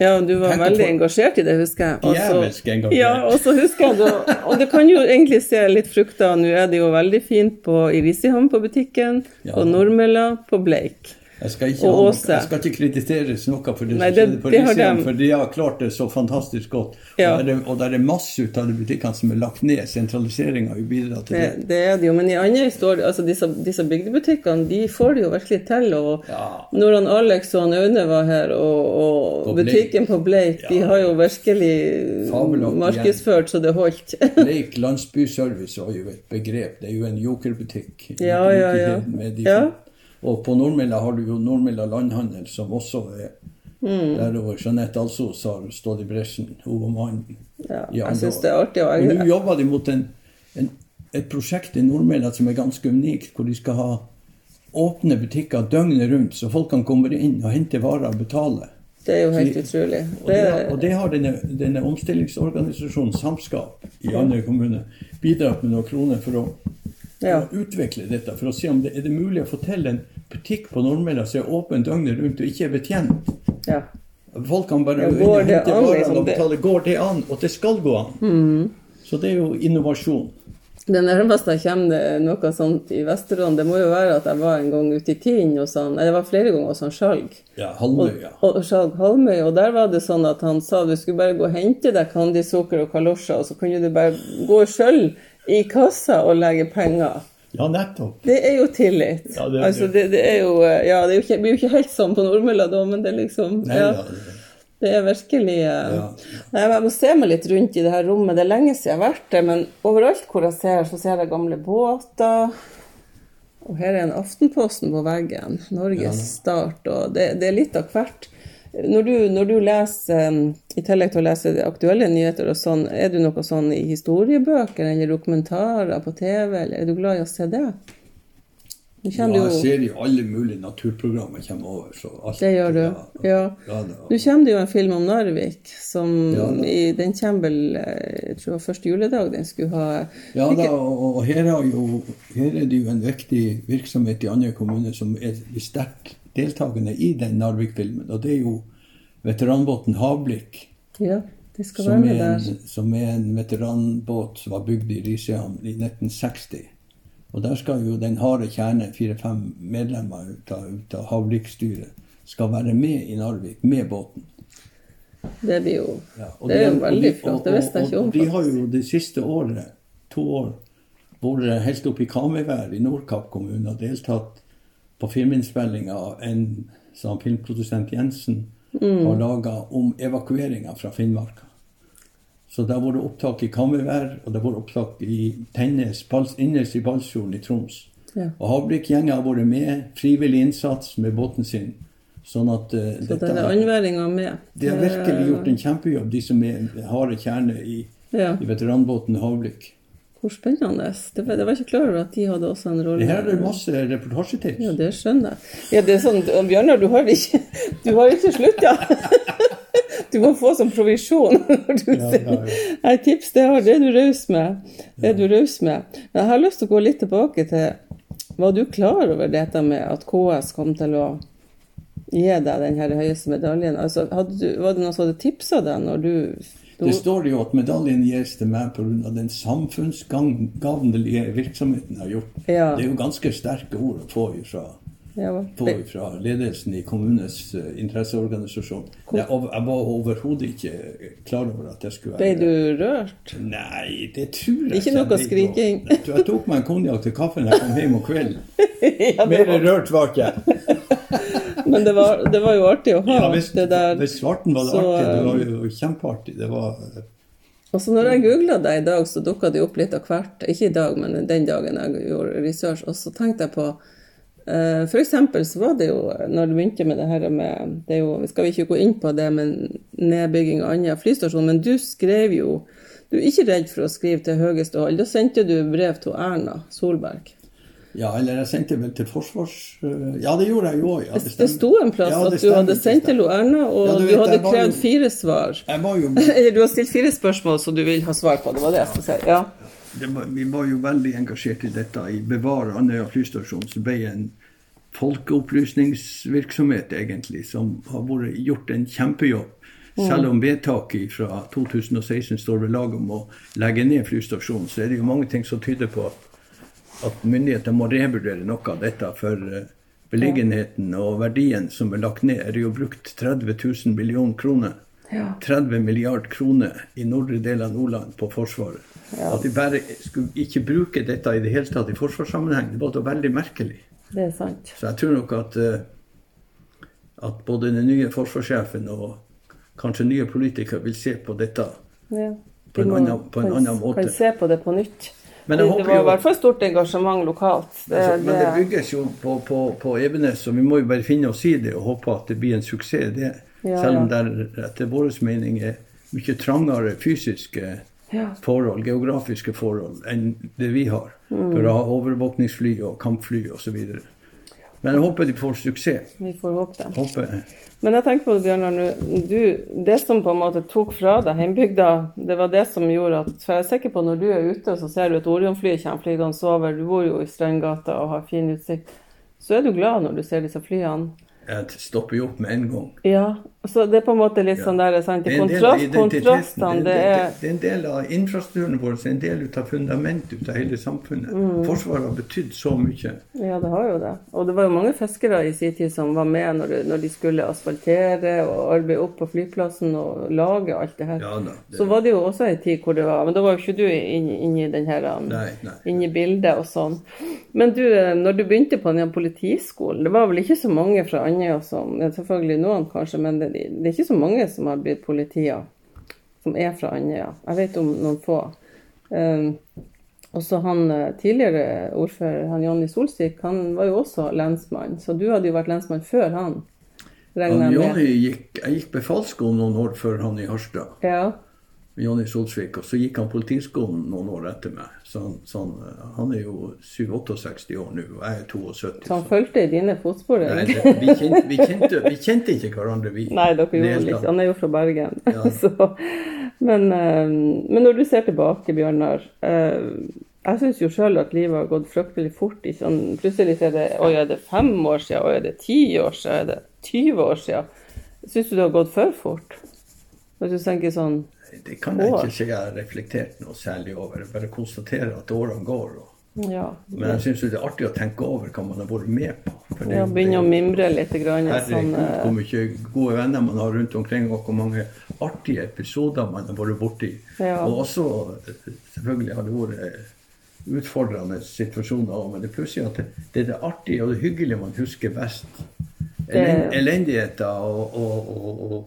Ja, du var veldig engasjert i det, husker jeg. Også, Jævelsk engasjert. Ja, og så husker jeg da, og det kan jo egentlig se litt frukter. Nå er det jo veldig fint på, i Risiham på butikken, Ja. på Nordmølla, på Bleik. Jeg skal ikke, Og Åse. jeg skal ikke krediteres noe for det som skjedde på det Risøyam, dem. for de har klart det så fantastisk godt. Ja. Og, der er, og der er masse ut av de butikkene som er lagt ned. Sentraliseringa har jo bidratt til det. Det, det er det jo, men i andre historier, altså disse, disse bygdebutikkene, de får det jo virkelig til. Og Ja. når han Alex og han Aune var her, og, og butikken på Bleik, de har jo virkelig Fabelaktig markedsført så det holdt. Bleik landsbyservice var jo et begrep. Det er jo en jokerbutikk. Ja, ja, ja. med de Ja. Og på Nordmilla har du jo Nordmilla landhandel, som også er Mm. der hvor Jeanette Alsos har stått i bresjen. Hun var mannen. Ja, jeg syns det er artig. Og Og nå jobber de mot en, en, et prosjekt i Nordmilla som er ganske unikt, hvor de skal ha åpne butikker døgnet rundt, så folk kan komme inn og hente varer og betale. det er jo helt utrolig. Og det, har, og det har denne, denne omstillingsorganisasjonen Samskap i Andøy kommune bidratt med noen kroner for å, Ja. å utvikle dette. For å se om det er det mulig å få til en butikk på Nordmøre som er åpen døgnet rundt og ikke er betjent. ja. Folk kan bare Ja, går og det hente an, liksom, og betale. Går det an? Og det skal gå an. Mm. Så det er jo innovasjon. Det nærmeste jeg kommer noe sånt i Vesterålen, det må jo være at jeg var en gang ute i Tinn hos han, eller det var flere ganger hos han Skjalg. Ja, Halmøy, ja. og Skjalg Halmøy, og der var det sånn at han sa du skulle bare gå og hente deg candysukker og kalosjer, og så kunne du bare gå sjøl i kassa og legge penger. Ja, nettopp. Det er jo tillit. Ja, det altså, det, det er jo Ja, det jo ikke, blir jo ikke helt sånn på Nordmølla da, men det er liksom Nei, ja, Det er virkelig eh, Ja. Nei, Jeg må se meg litt rundt i det her rommet. Det er lenge siden jeg har vært der, men overalt hvor jeg ser, så ser jeg gamle båter. Og her er en Aftenposten på veggen. Norges Start. Og det, det er litt av hvert. Når du, når du leser, eh, i tillegg til å lese aktuelle nyheter og sånn, er du noe sånn i historiebøker eller dokumentarer på TV, eller er du glad i å se det? Ja, jeg ser jo alle mulige naturprogrammer kommer over. Så alt, Det gjør du. Ja. Ja, da. Nå kommer det jo en film om Narvik, som Ja, i, den kommer vel eh, Jeg tror første juledag den skulle ha Ja da, og, og her, har jo, her er det jo en viktig virksomhet i andre kommuner som er sterkt deltakende i den Narvik-filmen. Og det er jo veteranbåten Havblikk. Ja, de skal være med er, der. en, som er en veteranbåt som var bygd i Risøyhamn i 1960. Og der skal jo den harde kjerne, fire-fem medlemmer ut av, ut av Havblikk-styret, skal være med i Narvik med båten. Det blir jo Ja, Det er jo veldig flott. Det visste jeg ikke om, Og de har jo det siste året, to år, vært helt oppe i Kamøyvær i Nordkapp kommune og deltatt på filminnspillinga en som filmprodusent Jensen Mm. har laga om evakueringa fra Finnmarka. Så det har vært opptak i Kamøyvær, og det har vært opptak i Tennes, Pals- Innes i Balsfjorden i Troms. Ja. Og Havblikk-gjengen har vært med, frivillig innsats med båten sin. Sånn at uh, Så der er andværinga med. de har virkelig gjort en kjempejobb, de som er harde kjerne i, Ja. i veteranbåten Havblikk. Hvor spennende. Det var, det var ikke klar over at de hadde også en rolle. Her er det masse reportasjetips. Ja, det skjønner jeg. Ja, det er sånn, Bjørnar, du har ikke, du har ikke slutta. Du må få som provisjon når du Ja, sier ja, ja. Tips, det, har, det er du raus med. Det er du raus med. Men jeg har lyst til å gå litt tilbake til Var du klar over dette med at KS kom til å gi deg den høyeste medaljen? Altså, du, var det noen som hadde tipsa deg når du Det står jo at medaljen gis til meg pga. den samfunnsgagnlige virksomheten jeg har gjort. Ja. Det er jo ganske sterke ord å få ifra, ja, få ifra ledelsen i kommunens eh, interesseorganisasjon. Jeg, jeg var overhodet ikke klar over at jeg skulle Ble være du rørt? Nei, det tror jeg Ikke noe skriking. Jeg tror jeg tok meg en konjakk til kaffen da jeg kom hjem om kvelden. ja, Mer rørt var ikke jeg. men det var, det var jo artig å ha Ja, hvis, det der. hvis svarten var det Så, artig. Det eh, var jo kjempeartig. Det var Og så når jeg googla deg i dag, så dukka det opp litt av hvert. Ikke i dag, men den dagen jeg gjorde research. Og så tenkte jeg på eh, For eksempel så var det jo, når du begynte med det her med det jo, Vi skal ikke gå inn på det med nedbygging av Andøya flystasjon, men du skrev jo Du er ikke redd for å skrive til høyeste hold. Da sendte du brev til Erna Solberg. Ja, eller jeg sendte vel til forsvars... Ja, det gjorde jeg jo òg. Ja, Det, det sto en plass Ja, at du hadde sendt til. Erna, og Ja, du du, hadde krevd jo- fire svar. Jeg var jo, Eller du har stilt fire spørsmål som du vil ha svar på. Det var det jeg skulle si. Ja. det var, vi var jo veldig engasjert i dette. I Bevare Andøya flystasjon så ble en folkeopplysningsvirksomhet egentlig som har vært gjort en kjempejobb. Selv om vedtaket fra 2016 står ved lag om å legge ned flystasjonen, så er det jo mange ting som tyder på at, at myndighetene må revurdere noe av dette. For eh, beliggenheten og verdien som er lagt ned, er jo brukt 30 000 millioner kroner. Ja. 30 milliard kroner i nordre del av Nordland på Forsvaret. At de bare skulle ikke bruke dette i det hele tatt i forsvarssammenheng, det var da veldig merkelig. Det er sant. Så jeg tror nok at, eh, at både den nye forsvarssjefen og kanskje nye politikere vil se på dette. Ja. På en må- annen- på en annen måte. Kan se på det på nytt. Men det, det var i hvert fall stort engasjement lokalt. Det, Altså, men det det, bygges jo på, på, på Evenes, og vi må jo bare finne oss i det og håpe at det blir en suksess. det. Ja, Selv om det er, etter vår mening er mye trangere fysiske Ja. forhold, geografiske forhold, enn det vi har. Mm. For å ha overvåkningsfly og kampfly osv. Men jeg håper de får suksess. vi får håpe det. Håper, Men jeg tenker på det, Bjørnar. Du, det som på en måte tok fra deg hjembygda, det var det som gjorde at For jeg er sikker på når du er ute, så ser du et Orion-fly kommer flygende over. Du bor jo i Strandgata og har fin utsikt. Så er du glad når du ser disse flyene. Jeg stopper jo opp med en gang. Ja. Så det er på en måte litt sånn der, sant? Det er en del av kontrastene, det er det er en del av infrastrukturen vår, det er en del av fundamentet ut av hele samfunnet. Mm. Forsvaret har betydd så mye. Ja, det har jo det. Og det var jo mange fiskere i sin tid som var med når, når de skulle asfaltere og arbeide opp på flyplassen og lage alt det her. Ja da. Det, Så var det jo også en tid hvor det var Men da var jo ikke du inne inn i den her um, Nei, nei. i bildet og sånn. Men du, eh, når du begynte på den politiskolen, det var vel ikke så mange fra Andøya som ja, Selvfølgelig noen, kanskje, men det, det er ikke så mange som har blitt politier som er fra Andøya. Jeg vet om noen få. Um, også han eh, tidligere ordfører, han Jonny Solsvik, han var jo også lensmann. Så du hadde jo vært lensmann før han, regner Han, jeg Jonny gikk, jeg gikk befalsskolen noen år før han i Harstad. Ja. Jonny Solsvik. Og så gikk han politiskolen noen år etter meg. Så han, så han, er jo 67 år nå, og jeg er 72. Så han fulgte i dine fotspor? Nei, det, vi, kjente, vi, kjente, vi kjente ikke hverandre, vi. Nei, dere gjorde hele litt. Han er jo fra Bergen. Ja. så, men, eh, men når du ser tilbake, Bjørnar eh, Jeg syns jo sjøl at livet har gått fryktelig fort. Ikke sånn, plutselig er det Oi, er det fem år siden? Oi, er det ti år siden? Er det 20 år siden? Syns du det har gått for fort? Hvis du tenker sånn Det kan jeg ikke si jeg har reflektert noe særlig over. Jeg bare konstaterer at årene går. Og, Ja. men jeg syns det er artig å tenke over hva man har vært med på. For det- ja Begynne å mimre litt. Grann, Herregud, sånn, eh, hvor mye gode venner man har rundt omkring, og hvor mange artige episoder man har vært borti. Ja. Og også, eh, selvfølgelig har det vært utfordrende situasjoner òg, men det er plutselig at det, det er det artige og det hyggelige man husker best. Elen, elendigheter og, og, og,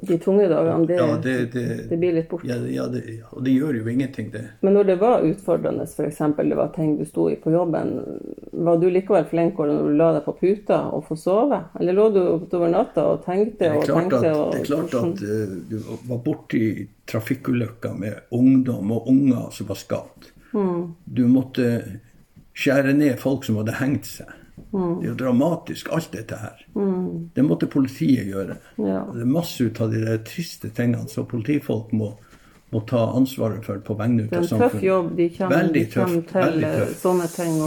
og de tunge dagene, det, Ja, det, det, det blir litt borte. ja, ja, og det gjør jo ingenting, det. Men når det var utfordrende, f.eks. det var ting du sto i på jobben, var du likevel flink når du la deg på puta og få sove? Eller lå du utover natta og tenkte og klart at. Det er klart at eh, du var borti trafikkulykker med ungdom og unger som var skadd. Du måtte skjære ned folk som hadde hengt seg. Det er jo dramatisk, alt dette her. Det måtte politiet gjøre. Ja. Det er masse ut av de der triste tingene som politifolk må, må ta ansvaret for på vegne av samfunnet. Det er en tøff jobb. De kommer, de kommer til eh, sånne ting.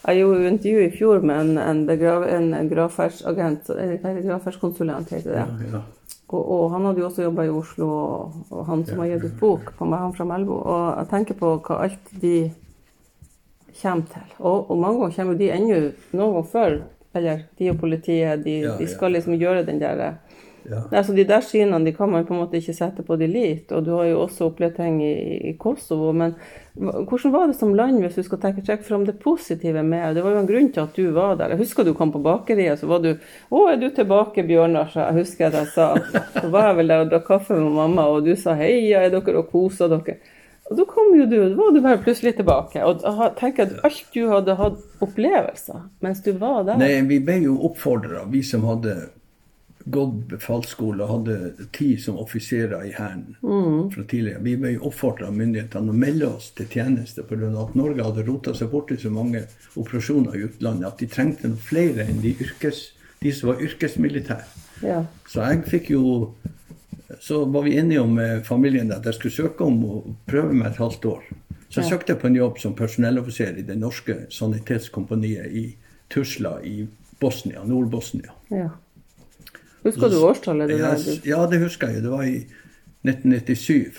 Jeg gjorde jo intervju i fjor med en, en, begrav, en gravferdsagent, gravferdskonsulent heter det. Ja, ja. Og, og han hadde jo også jobba i Oslo, og, og han som har gitt ut bok på meg, han fra Melbo. Og jeg tenker på hva alt de kommer til. Og, og mange ganger kommer de ennå noen ganger før. Eller de og politiet, de, Ja, de skal liksom gjøre den der Ja. Altså, De der synene de kan man på en måte ikke sette på de lit. Og du har jo også opplevd ting i, i Kosovo. Men hvordan var det som land, hvis du skal tenke trekke fram det positive med Det var jo en grunn til at du var der. Jeg husker du kom på bakeriet, så var du 'Å, er du tilbake, Bjørnar?' Så jeg husker at jeg sa Så var jeg vel der og drakk kaffe med mamma, og du sa 'Heia, er dere og koser dere?' Og da kom jo du, da var du bare plutselig tilbake. Og tenk tenker at alt du hadde hatt opplevelser mens du var der Nei, vi ble jo oppfordra, vi som hadde gått befalsskole og hadde tid som offiserer i Hæren fra tidligere. Vi ble oppfordra av myndighetene å melde oss til tjeneste pga. at Norge hadde rota seg bort i så mange operasjoner i utlandet at de trengte noe flere enn de, yrkes, de som var yrkesmilitære. Ja. Så jeg fikk jo Så var vi enige om med familien at jeg skulle søke om å prøve meg et halvt år. Så jeg Ja. søkte på en jobb som personelloffiser i det norske sanitetskompaniet i Tusla i Bosnia, Nord-Bosnia. ja. Husker du årstallet? Det Jeg- Ja, det husker jeg. Det var i 1997.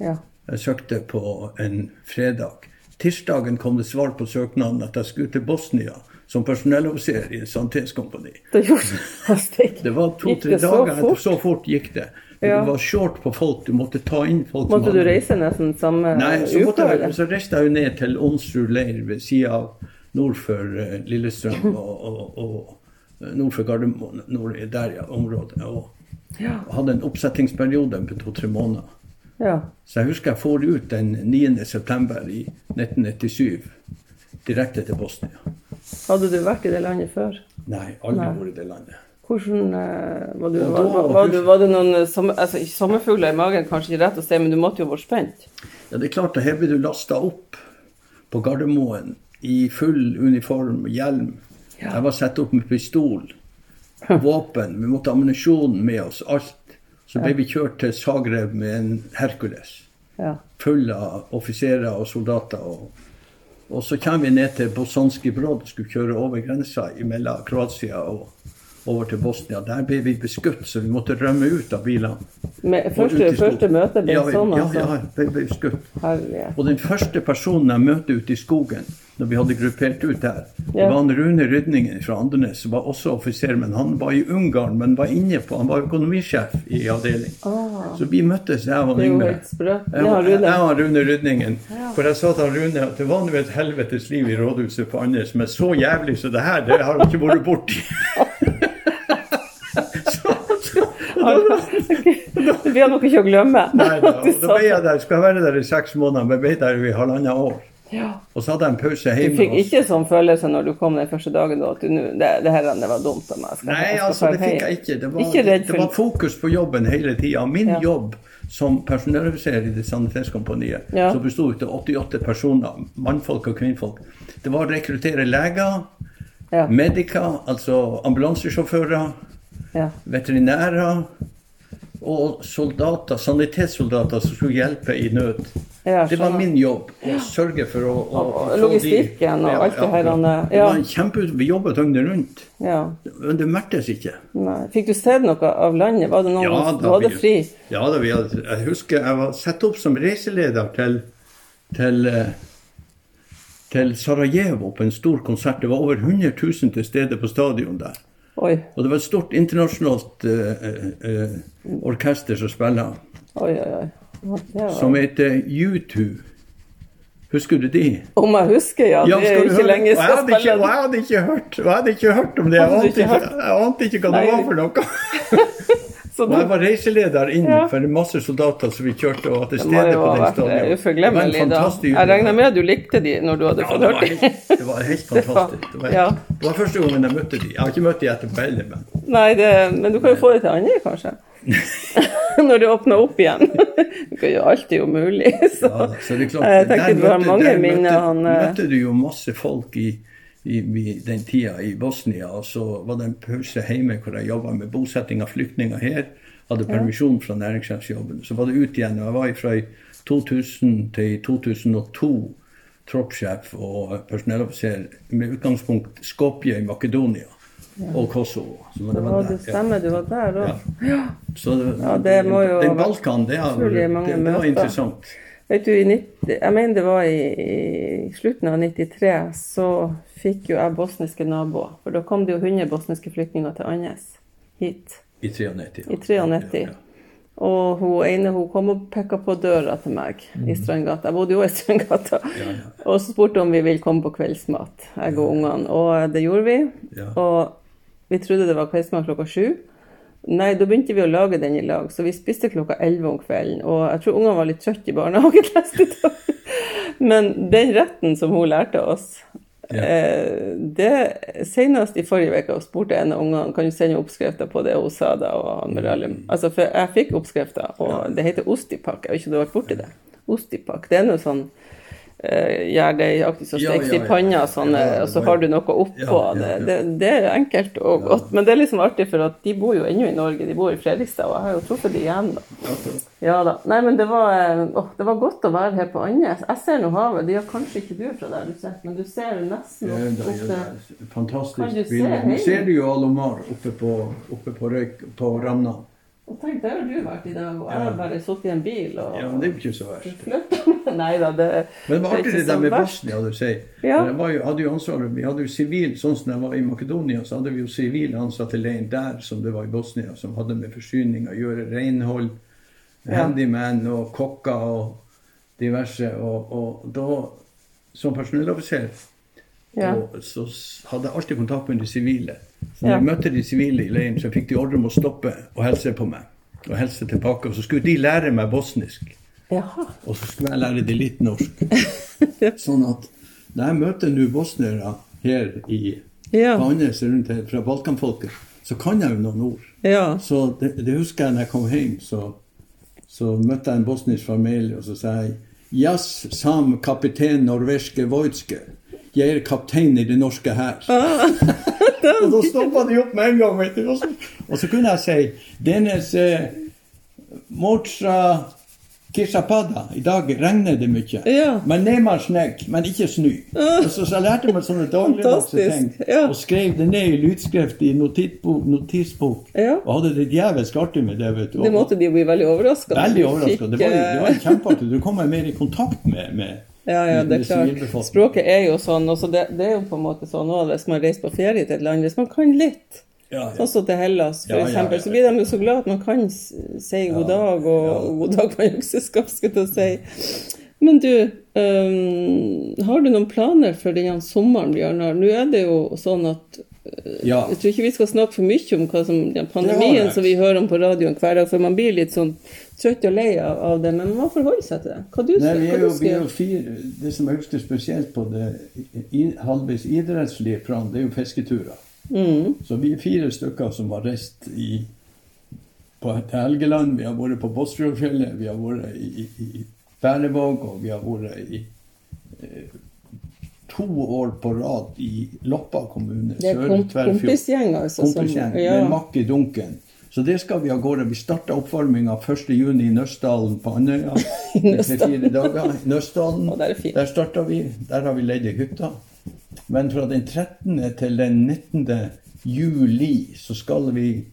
ja. Jeg søkte på en fredag. Tirsdagen kom det svar på søknaden at jeg skulle til Bosnia som personelloffiser i et sanitetskompani. Det det. Det var to-tre dager. så fort? så fort gikk det. Ja. Det var short på folk. Du måtte ta inn folk Måtte du reise nesten samme Nei, så, uke? Nei, så reiste jeg jo ned til Onsrud leir ved sida av nord for eh, Lillestrøm og, og, og nord for Gardermoen. Nord, i der, ja, området. Og Ja. hadde en oppsettingsperiode på to-tre måneder. ja. Så jeg husker jeg for ut den 9. september i 1997 direkte til Bosnia. Hadde du vært i det landet før? Nei, aldri Nei. vært i det landet. Hvordan eh, var, du, var, var, du, var det noen eh, sommer, altså, sommerfugler i magen, kanskje ikke rett å si, men du måtte jo være spent? Ja, det er klart, her blir du lasta opp på Gardermoen i full uniform, hjelm. Ja. Jeg var satt opp med pistol, våpen, vi måtte ha ammunisjon med oss, alt. Så ble vi kjørt til Zagreb med en Hercules, Ja. full av offiserer og soldater. Og, og så kommer vi ned til Bosanski Brod, skulle kjøre over grensa mellom Kroatia og over til Bosnia. Der ble vi beskutt, så vi måtte rømme ut av bilene. Men første, første møte ble ja, sånn, ja, altså? Ja, vi ble beskutt. Herlighet. Og den første personen jeg møtte ute i skogen, når vi hadde gruppert ut der, det Ja. var han Rune Rydningen fra Andenes, som var også offiser, men han var i Ungarn, men var inne på, han var økonomisjef i avdeling. Ah, Så vi møttes, jeg og Yngve. Jeg, Ja, jeg Rune. og Rune Rydningen. Ja. For jeg sa til Rune at det var nå et helvetes liv i rådhuset på Andenes, men så jævlig som det her, det har jeg ikke vært borti. Det blir noe ikke å glemme. Nei da. Og da ble jeg der, jeg være der i seks måneder, men ble der i halvannet år. Ja. Og så hadde jeg en pause hjemme. Du fikk ikke sånn følelse når du kom den første dagen da, at du, det, det her det var dumt av meg. Skal- Nei, altså, det fikk jeg ikke. Det var, Ikke det, det var fokus på jobben hele tida. Min Ja. jobb som personelloffiser i det sanitetskompaniet, Ja. som besto av 88 personer, mannfolk og kvinnfolk, det var å rekruttere leger, Ja. medica, altså ambulansesjåfører, Ja. veterinærer og soldater, sanitetssoldater som skulle hjelpe i nød. Ja, Det var min jobb å sørge for å, å, Og- å og logistikken og alt det her, ja. Det var en kjempe, Vi jobbet døgnet rundt, ja. men det mertes ikke. Nei. Fikk du sett noe av landet? Var det noen Ja, du hadde vi- fri? Ja, da, vi hadde, jeg husker jeg var satt opp som reiseleder til, til, eh, til Sarajevo på en stor konsert. Det var over 100 000 til stede på stadion der. Oi, Og det var et stort internasjonalt uh, eh, orkester som oi. Var... som heter U2. Husker du de? Om jeg husker, ja. Ja, det er jo ikke lenge Og jeg hadde ikke, jeg hadde ikke hørt, jeg hadde ikke hørt om det. Jeg ante ikke ikke, hva det var for noe. Så Og jeg var reiseleder inn Ja. for masse soldater som vi kjørte og var til stede på den stadion. eh, uforglemmelig, da. Jeg regner med at du likte de når du hadde Ja, fått hørt dem. det var helt fantastisk. Det var, Ja. det var første gangen jeg møtte de. Jeg har ikke møtt de etterpå heller, men Nei, det, men du kan jo få det til andre, kanskje? når det åpner opp igjen. Det er jo alltid umulig. Så. Ja, så det er klart, jeg tenker der du har møtte- mange minner. Møtte, eh, møtte du jo masse folk i, i, i den tida i Bosnia, og så var det en pause hjemme hvor jeg jobba med bosetting av flyktninger her. Hadde permisjon fra næringssjefsjobben. Så var det ut igjen. og Jeg var fra 2000 til 2002 troppssjef og personelloffiser med utgangspunkt Skopje i Makedonia og Kosovo. Så det Ja, var det ja. stemmer, du var der òg. Ja. Så det, Ja, det må jo den Balkan, det, utrolig det, var interessant. Vet du, i 90, jeg mener det var i, i slutten av 93, så fikk jo jeg bosniske naboer. For da kom det jo 100 bosniske flyktninger til Andes hit. I 93. ja. I 93. Ja, ja. Og hun ene hun kom og pekka på døra til meg i Strandgata. Jeg bodde jo i Strandgata. Mhm. Ja, ja. Og så spurte hun om vi ville komme på kveldsmat, jeg og ungene. Og det gjorde vi. Og vi trodde det var kveldsmat klokka sju. Nei, da begynte vi å lage den i lag, så vi spiste klokka elleve om kvelden. Og jeg tror ungene var litt trøtte i barnehagen neste dag. Men den retten som hun lærte oss Ja. eh, det Senest i forrige uke spurte en av ungene kan du sende oppskrifter på det hun sa da. Og han. Altså, for jeg fikk oppskrifter, og det heter ostipak. Jeg vet ikke om du har vært borti det? Ostipak. Det er noe sånn uh, aktivt som stekes i panna panna, sånn, eh, og så har du noe oppå. Det, det, det er enkelt og godt. Men det er liksom artig, for at de bor jo ennå i Norge. De bor i Fredrikstad, og jeg har jo truffet de igjen. da. Ja da. Nei, men det var, å, det var godt å være her på Andes. Jeg ser nå havet. Det gjør kanskje ikke du fra der du sitter, men du ser nesten opp, opp til Fantastisk bilde. Nå ser du jo Alomar oppe på, oppe på, røyk, på Ramna. Og tenk, der har du vært i dag, og jeg har bare sittet i en bil og Ja, men det er jo ikke så verst. Nei da, det Men det var det artig det der med. Bosnia, du sier. Ja. Jeg hadde jo ansvaret, Vi hadde jo sivil, sånn som jeg var i Makedonia, så hadde vi jo sivile ansatte i leiren der som det var i Bosnia, som hadde med forsyninger, gjøre renhold, Ja. handyman og kokker og diverse. Og, og da, som personelloffiser, Ja. og så hadde jeg alltid kontakt med de sivile. Så når jeg møtte de sivile i leiren, så fikk de ordre om å stoppe og hilse på meg. Og hilse tilbake. Og så skulle de lære meg bosnisk. Jaha. Og så skulle jeg lære dem litt norsk. Sånn at når jeg møter nå bosniere her i Ja. rundt her fra Balkanfolket, så kan jeg jo noen ord. Ja. Så det, det husker jeg når jeg kom hjem, så, så møtte jeg en bosnisk familie, og så sa jeg Jas sam kaptein norveske Vojtske. Jeg er kaptein i det norske hær. og da stoppa de opp med en gang, vet du. Og så, og så kunne jeg si Dennes eh, Mortra Kishapada. I dag regner det mye. Ja. Men neymar snegg, men ikke snø. Så, så lærte meg sånne dagligdagse ting. Ja. Og skrev det ned i lydskrift i notitbok, notisbok. Ja. Og hadde det djevelsk artig med det. vet du. Det måtte de bli veldig overraska Veldig overraska. Det var det var kjempeartig. Du kom mer i kontakt med, med Ja, ja, det er klart. Språket er jo sånn. og så det, det er jo på en måte sånn også hvis man reiser på ferie til et land. Hvis man kan litt, Ja, ja. sånn som til Hellas for Ja, ja, så blir de jo så glad at man kan si god dag og, og god dag på økseskaft, jeg si. Men du, um, har du noen planer for denne sommeren, Bjørnar? Nå er det jo sånn at ja. Jeg tror ikke vi skal snakke for mye om hva som, den pandemien som vi hører om på radioen hver dag, for man blir litt sånn trøtt og lei av, av det. Men man må forholde seg til det. Hva du Nei, vi er jo, vi er jo fire, Det som er husker spesielt på det i, idrettslige plan, det er jo fisketurer. Mm. Så vi er fire stykker som har reist i, på, til Helgeland. Vi har vært på Båtsfjordfjellet, vi har vært i, i, i Berlevåg, og vi har vært i eh, to år på rad i Loppa kommune. Det er kom, kompisgjeng, altså. kompisgjeng, som- ja. med makk i dunken. Så det skal vi av gårde. Vi starta oppvarminga 1.6 i Nøstdalen på Andøya. I Nøstdalen. Dager. er. Der starta vi. Der har vi leid ei hytte. Men fra den 13. til den 19. juli så skal vi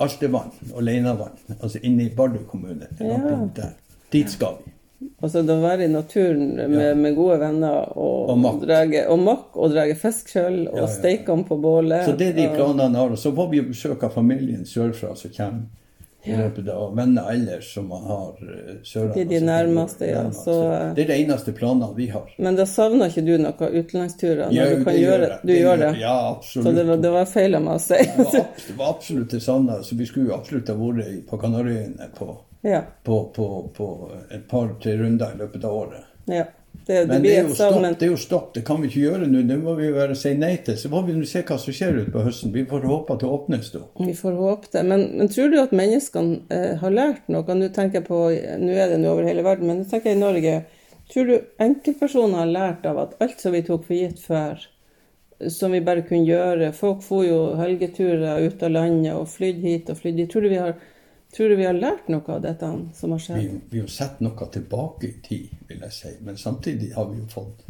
Altevann og Leinavann, altså inne i Bardu kommune. Ja. Dit skal vi. Altså da være i naturen med, Ja. med gode venner og, Og makk. og makk og drage fisk sjøl og Ja, ja, steike dem på bålet. Så det er de planene har. Og så får vi besøk av familien sørfra som kommer i løpet av venner ellers som man har Sørlandet sørover. De- de nærmeste, ja. nærmest. Så, eh, det er de eneste planene vi har. Men da savner ikke du noe utenlandsturer? Ja, du kan det gjøre det. Du gjør det? Ja, absolutt. Så det var, det var feil av meg å si. Det var, det var absolutt det savna. Så vi skulle jo absolutt ha vært på Kanariøyene på, ja. på, på, på et par-tre runder i løpet av året. ja. Det, det Men det er, stopp, men det er jo stopp, det kan vi ikke gjøre nå. Det må vi jo bare si nei til. Så må vi se hva som skjer utpå høsten. Vi får håpe at det åpnes da. vi får håpe det. Men, men tror du at menneskene eh, har lært noe? Nå tenker jeg på, nå er det nå over hele verden, men nå tenker jeg i Norge. Tror du enkeltpersoner har lært av at alt som vi tok for gitt før, som vi bare kunne gjøre Folk for jo helgeturer ut av landet og flydde hit og flydde dit. Tror du vi har, tror du vi har lært noe av dette som har skjedd? vi har sett noe tilbake i tid, vil jeg si. Men samtidig har vi jo fått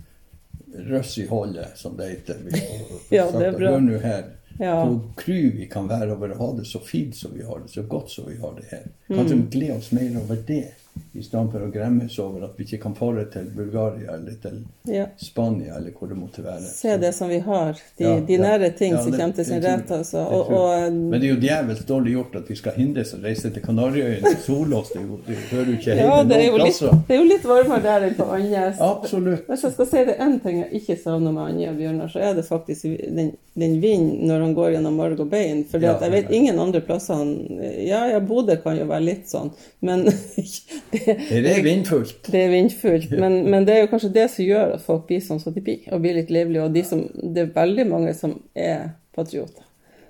røss i hullet, som det heter. Vi har Ja, det er bra. Hør nå her. Ja. Hvor kry vi kan være over å ha det så fint som vi har det, så godt som vi har det her. Mm. Kanskje vi gleder oss mer over det, i stedet for å gremmes over at vi ikke kan fare til Bulgaria eller til Ja. Spania eller hvor det måtte være. Se det som vi har. De, Ja, de nære ting Ja, som kommer til sin rett. Altså. Og, og, Men det er jo djevelsk dårlig gjort at vi skal hindres å reise til Kanariøyene og sole oss. Det, jo- det hører jo ikke ja, hjemme det noen plasser. det er jo litt varmere der enn på Andenes. Absolutt. Hvis jeg skal si det én ting jeg ikke savner med Anja og Bjørnar, så er det faktisk den, den vinden når han går gjennom marg og bein. For jeg vet ingen andre plasser han Ja, ja, Bodø kan jo være litt sånn, men det, er vindfullt. det er vindfullt. Men, men det er jo kanskje det som gjør at folk blir sånn som de blir, og blir litt livlige. Og de som, det er veldig mange som er patrioter.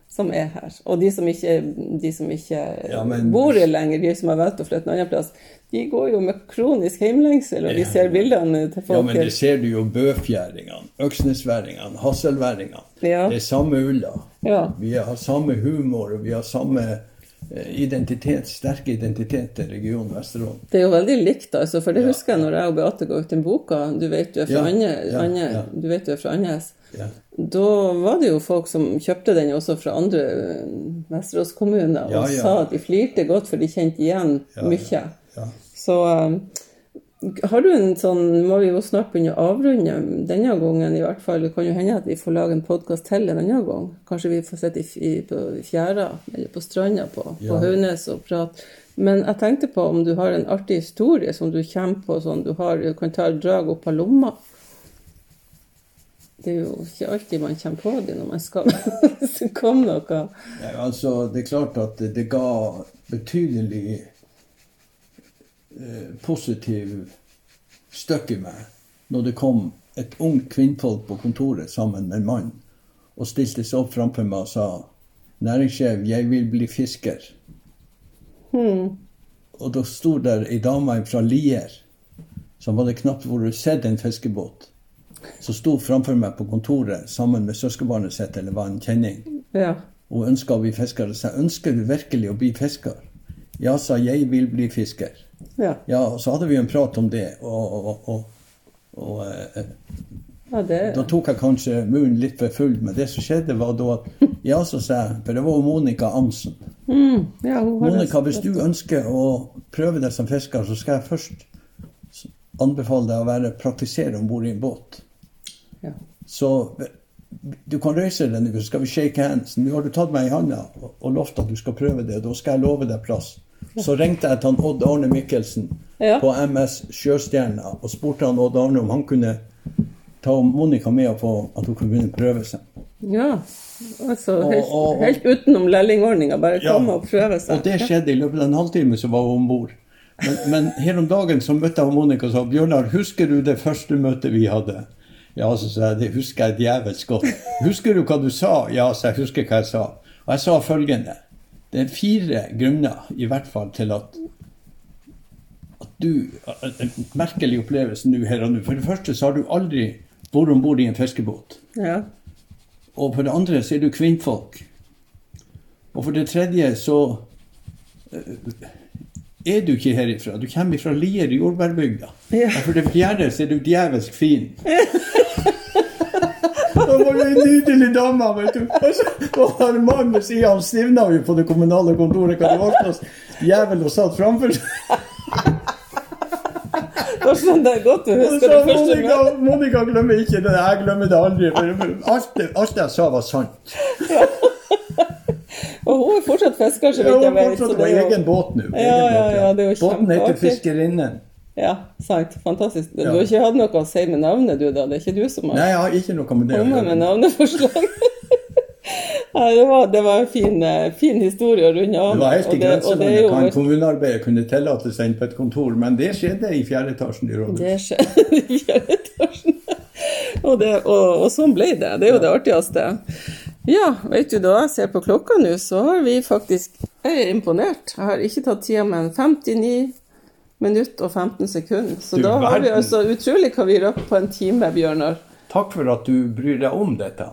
Som er her. Og de som ikke, de som ikke Ja, men- bor her lenger, de som har valgt å flytte en annen plass, de går jo med kronisk heimlengsel, og de Ja. ser bildene til folk. Ja, men det ser du jo bøfjæringene, øksnesværingene, hasselværingene. Ja. Det er samme ulla. Ja. Vi har samme humor, og vi har samme identitet, sterke identitet til regionen Vesterålen. Det er jo veldig likt, altså, for det Ja, husker jeg når jeg og Beate ga ut den boka. Du vet du er fra Ja, Anje, ja. Da var det jo folk som kjøpte den også fra andre eh, Vesterås-kommuner, og sa at de flirte godt, for de kjente igjen mye. Så eh, har du en sånn Må vi jo snart begynne å avrunde denne gangen, i hvert fall. Det kan jo hende at vi får lage en podkast til en annen gang. Kanskje vi får sitte i, i, på fjæra eller på stranda på, på Ja. Haunes og prate. Men jeg tenkte på om du har en artig historie som du kommer på, sånn du har, du kan ta et drag opp av lomma. Det er jo ikke alltid man kommer på det når man skal komme kom noe. Ja, altså, det er klart at det, ga betydelig positiv støkk i meg når det kom et ungt kvinnfolk på kontoret sammen med en mann og stilte seg opp framfor meg og sa Næringssjef, jeg vil bli fisker. Og da sto der ei dame fra Lier som hadde knapt vært sett en fiskebåt. Som sto framfor meg på kontoret sammen med søskenbarnet sitt, eller var en kjenning Ja. og ønska å bli fisker. Og sa ønsker du virkelig å bli fisker? Ja, sa jeg vil bli fisker. Ja. Ja, og så hadde vi en prat om det, og, og, og, og eh, ja det da tok jeg kanskje munnen litt for full, men det som skjedde, var da at Ja, så sa jeg, for det var jo Monica Amsen. mm, ja, Monica, hvis du ønsker å prøve deg som fisker, så skal jeg først anbefale deg å være praktisere om bord i en båt. Ja. Så du kan reise deg nå, så skal vi shake hands. Nå har du tatt meg i handa og, og lovt at du skal prøve det. Da skal jeg love deg plass. Så ringte jeg til han Odd Arne Mikkelsen Ja. på MS Sjøstjerna og spurte han Odd Arne om han kunne ta Monica med på at hun kunne begynne å prøve seg. Ja, altså helt, og- og- helt utenom lærlingordninga. Bare Ja. komme og prøve seg. Og det skjedde i løpet av en halvtime, så var hun om bord. Men, men her om dagen så møtte jeg Monica og sa Bjørnar, husker du det første møtet vi hadde? Ja, så sa jeg det husker jeg djevelsk godt. Husker du hva du sa? Ja, så jeg husker hva jeg sa. Og jeg sa følgende. Det er fire grunner i hvert fall til at at du En merkelig opplevelse nå her og nå. For det første så har du aldri vært om bord i en fiskebåt. Ja. Og for det andre så er du kvinnfolk. Og for det tredje så eh, er du ikke herifra. Du kommer fra Lier jordbærbygda. Ja. Og for det fjerde så er du djevelsk fin. Det var jo en nydelig dame, vet du. Og så en mann ved siden han stivna jo på det kommunale kontoret. Hva det valgte oss jævel og satt framfor seg. Da skjønner jeg godt du husker det første gang. møtet. Monica glemmer ikke det. Jeg glemmer det aldri. Alt, alt jeg sa, var sant. Og hun er fortsatt fisker, så vidt jeg hun vet. fortsatt på er egen båt nå. Ja, ja, ja, er Båten heter. Fiskerinnen. Ja, sant. Fantastisk. Du Ja. har ikke hatt noe å si med navnet, du, da? Det er ikke du som har Nei, jeg har ikke noe med det å gjøre. med navneforslag? Ja, det var, det var en fin, eh, fin historie å runde av. Det var helt i grenselandet hva en kommunearbeider kunne tillate seg inn på et kontor, men det skjedde i fjerde etasjen i rådhuset. Det skjedde i fjerde etasjen. Og, det, og, og sånn ble det. Det er jo det artigste. Ja, vet du, da jeg ser på klokka nå, så har vi faktisk Jeg er imponert. Jeg har ikke tatt tida, men 59 minutter og 15 sekunder. Så Du da har vi altså utrolig hva vi rakk på en time, Bjørnar. Takk for at du bryr deg om dette.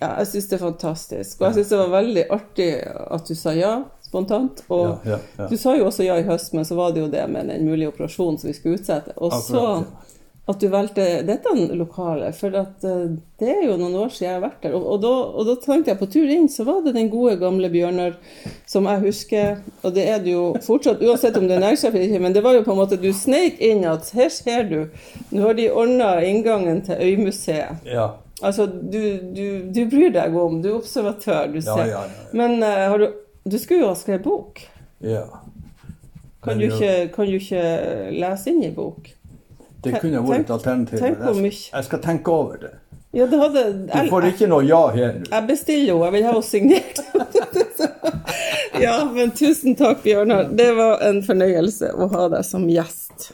Ja, jeg syns det er fantastisk. Og jeg syns det var veldig artig at du sa ja spontant. Og Ja, ja, ja. du sa jo også ja i høst, men så var det jo det med den mulige operasjonen som vi skulle utsette. Og så Akkurat, at du valgte dette lokalet, for eh, det er jo noen år siden jeg har vært der. Og, og, da, og da tenkte jeg på tur inn, så var det den gode, gamle Bjørnar som jeg husker. Og det er det jo fortsatt, uansett om du er nærsjef eller ikke, men det var jo på en måte Du sneik inn at her ser du, nå har de ordna inngangen til Øymuseet. Ja. Altså, du, du, du bryr deg om, du er observatør, du ser. ja, ja. Men uh, har du, du skulle jo ha skrevet bok. ja. Kan du, jo- ikke, kan du ikke lese inn i bok? Det kunne vært et alternativ. jeg, jeg skal tenke over det. Ja, det hadde Du får ikke noe ja her nå. jeg bestiller henne, jeg vil ha henne signert. ja, men tusen takk, Bjørnar. Det var en fornøyelse å ha deg som gjest.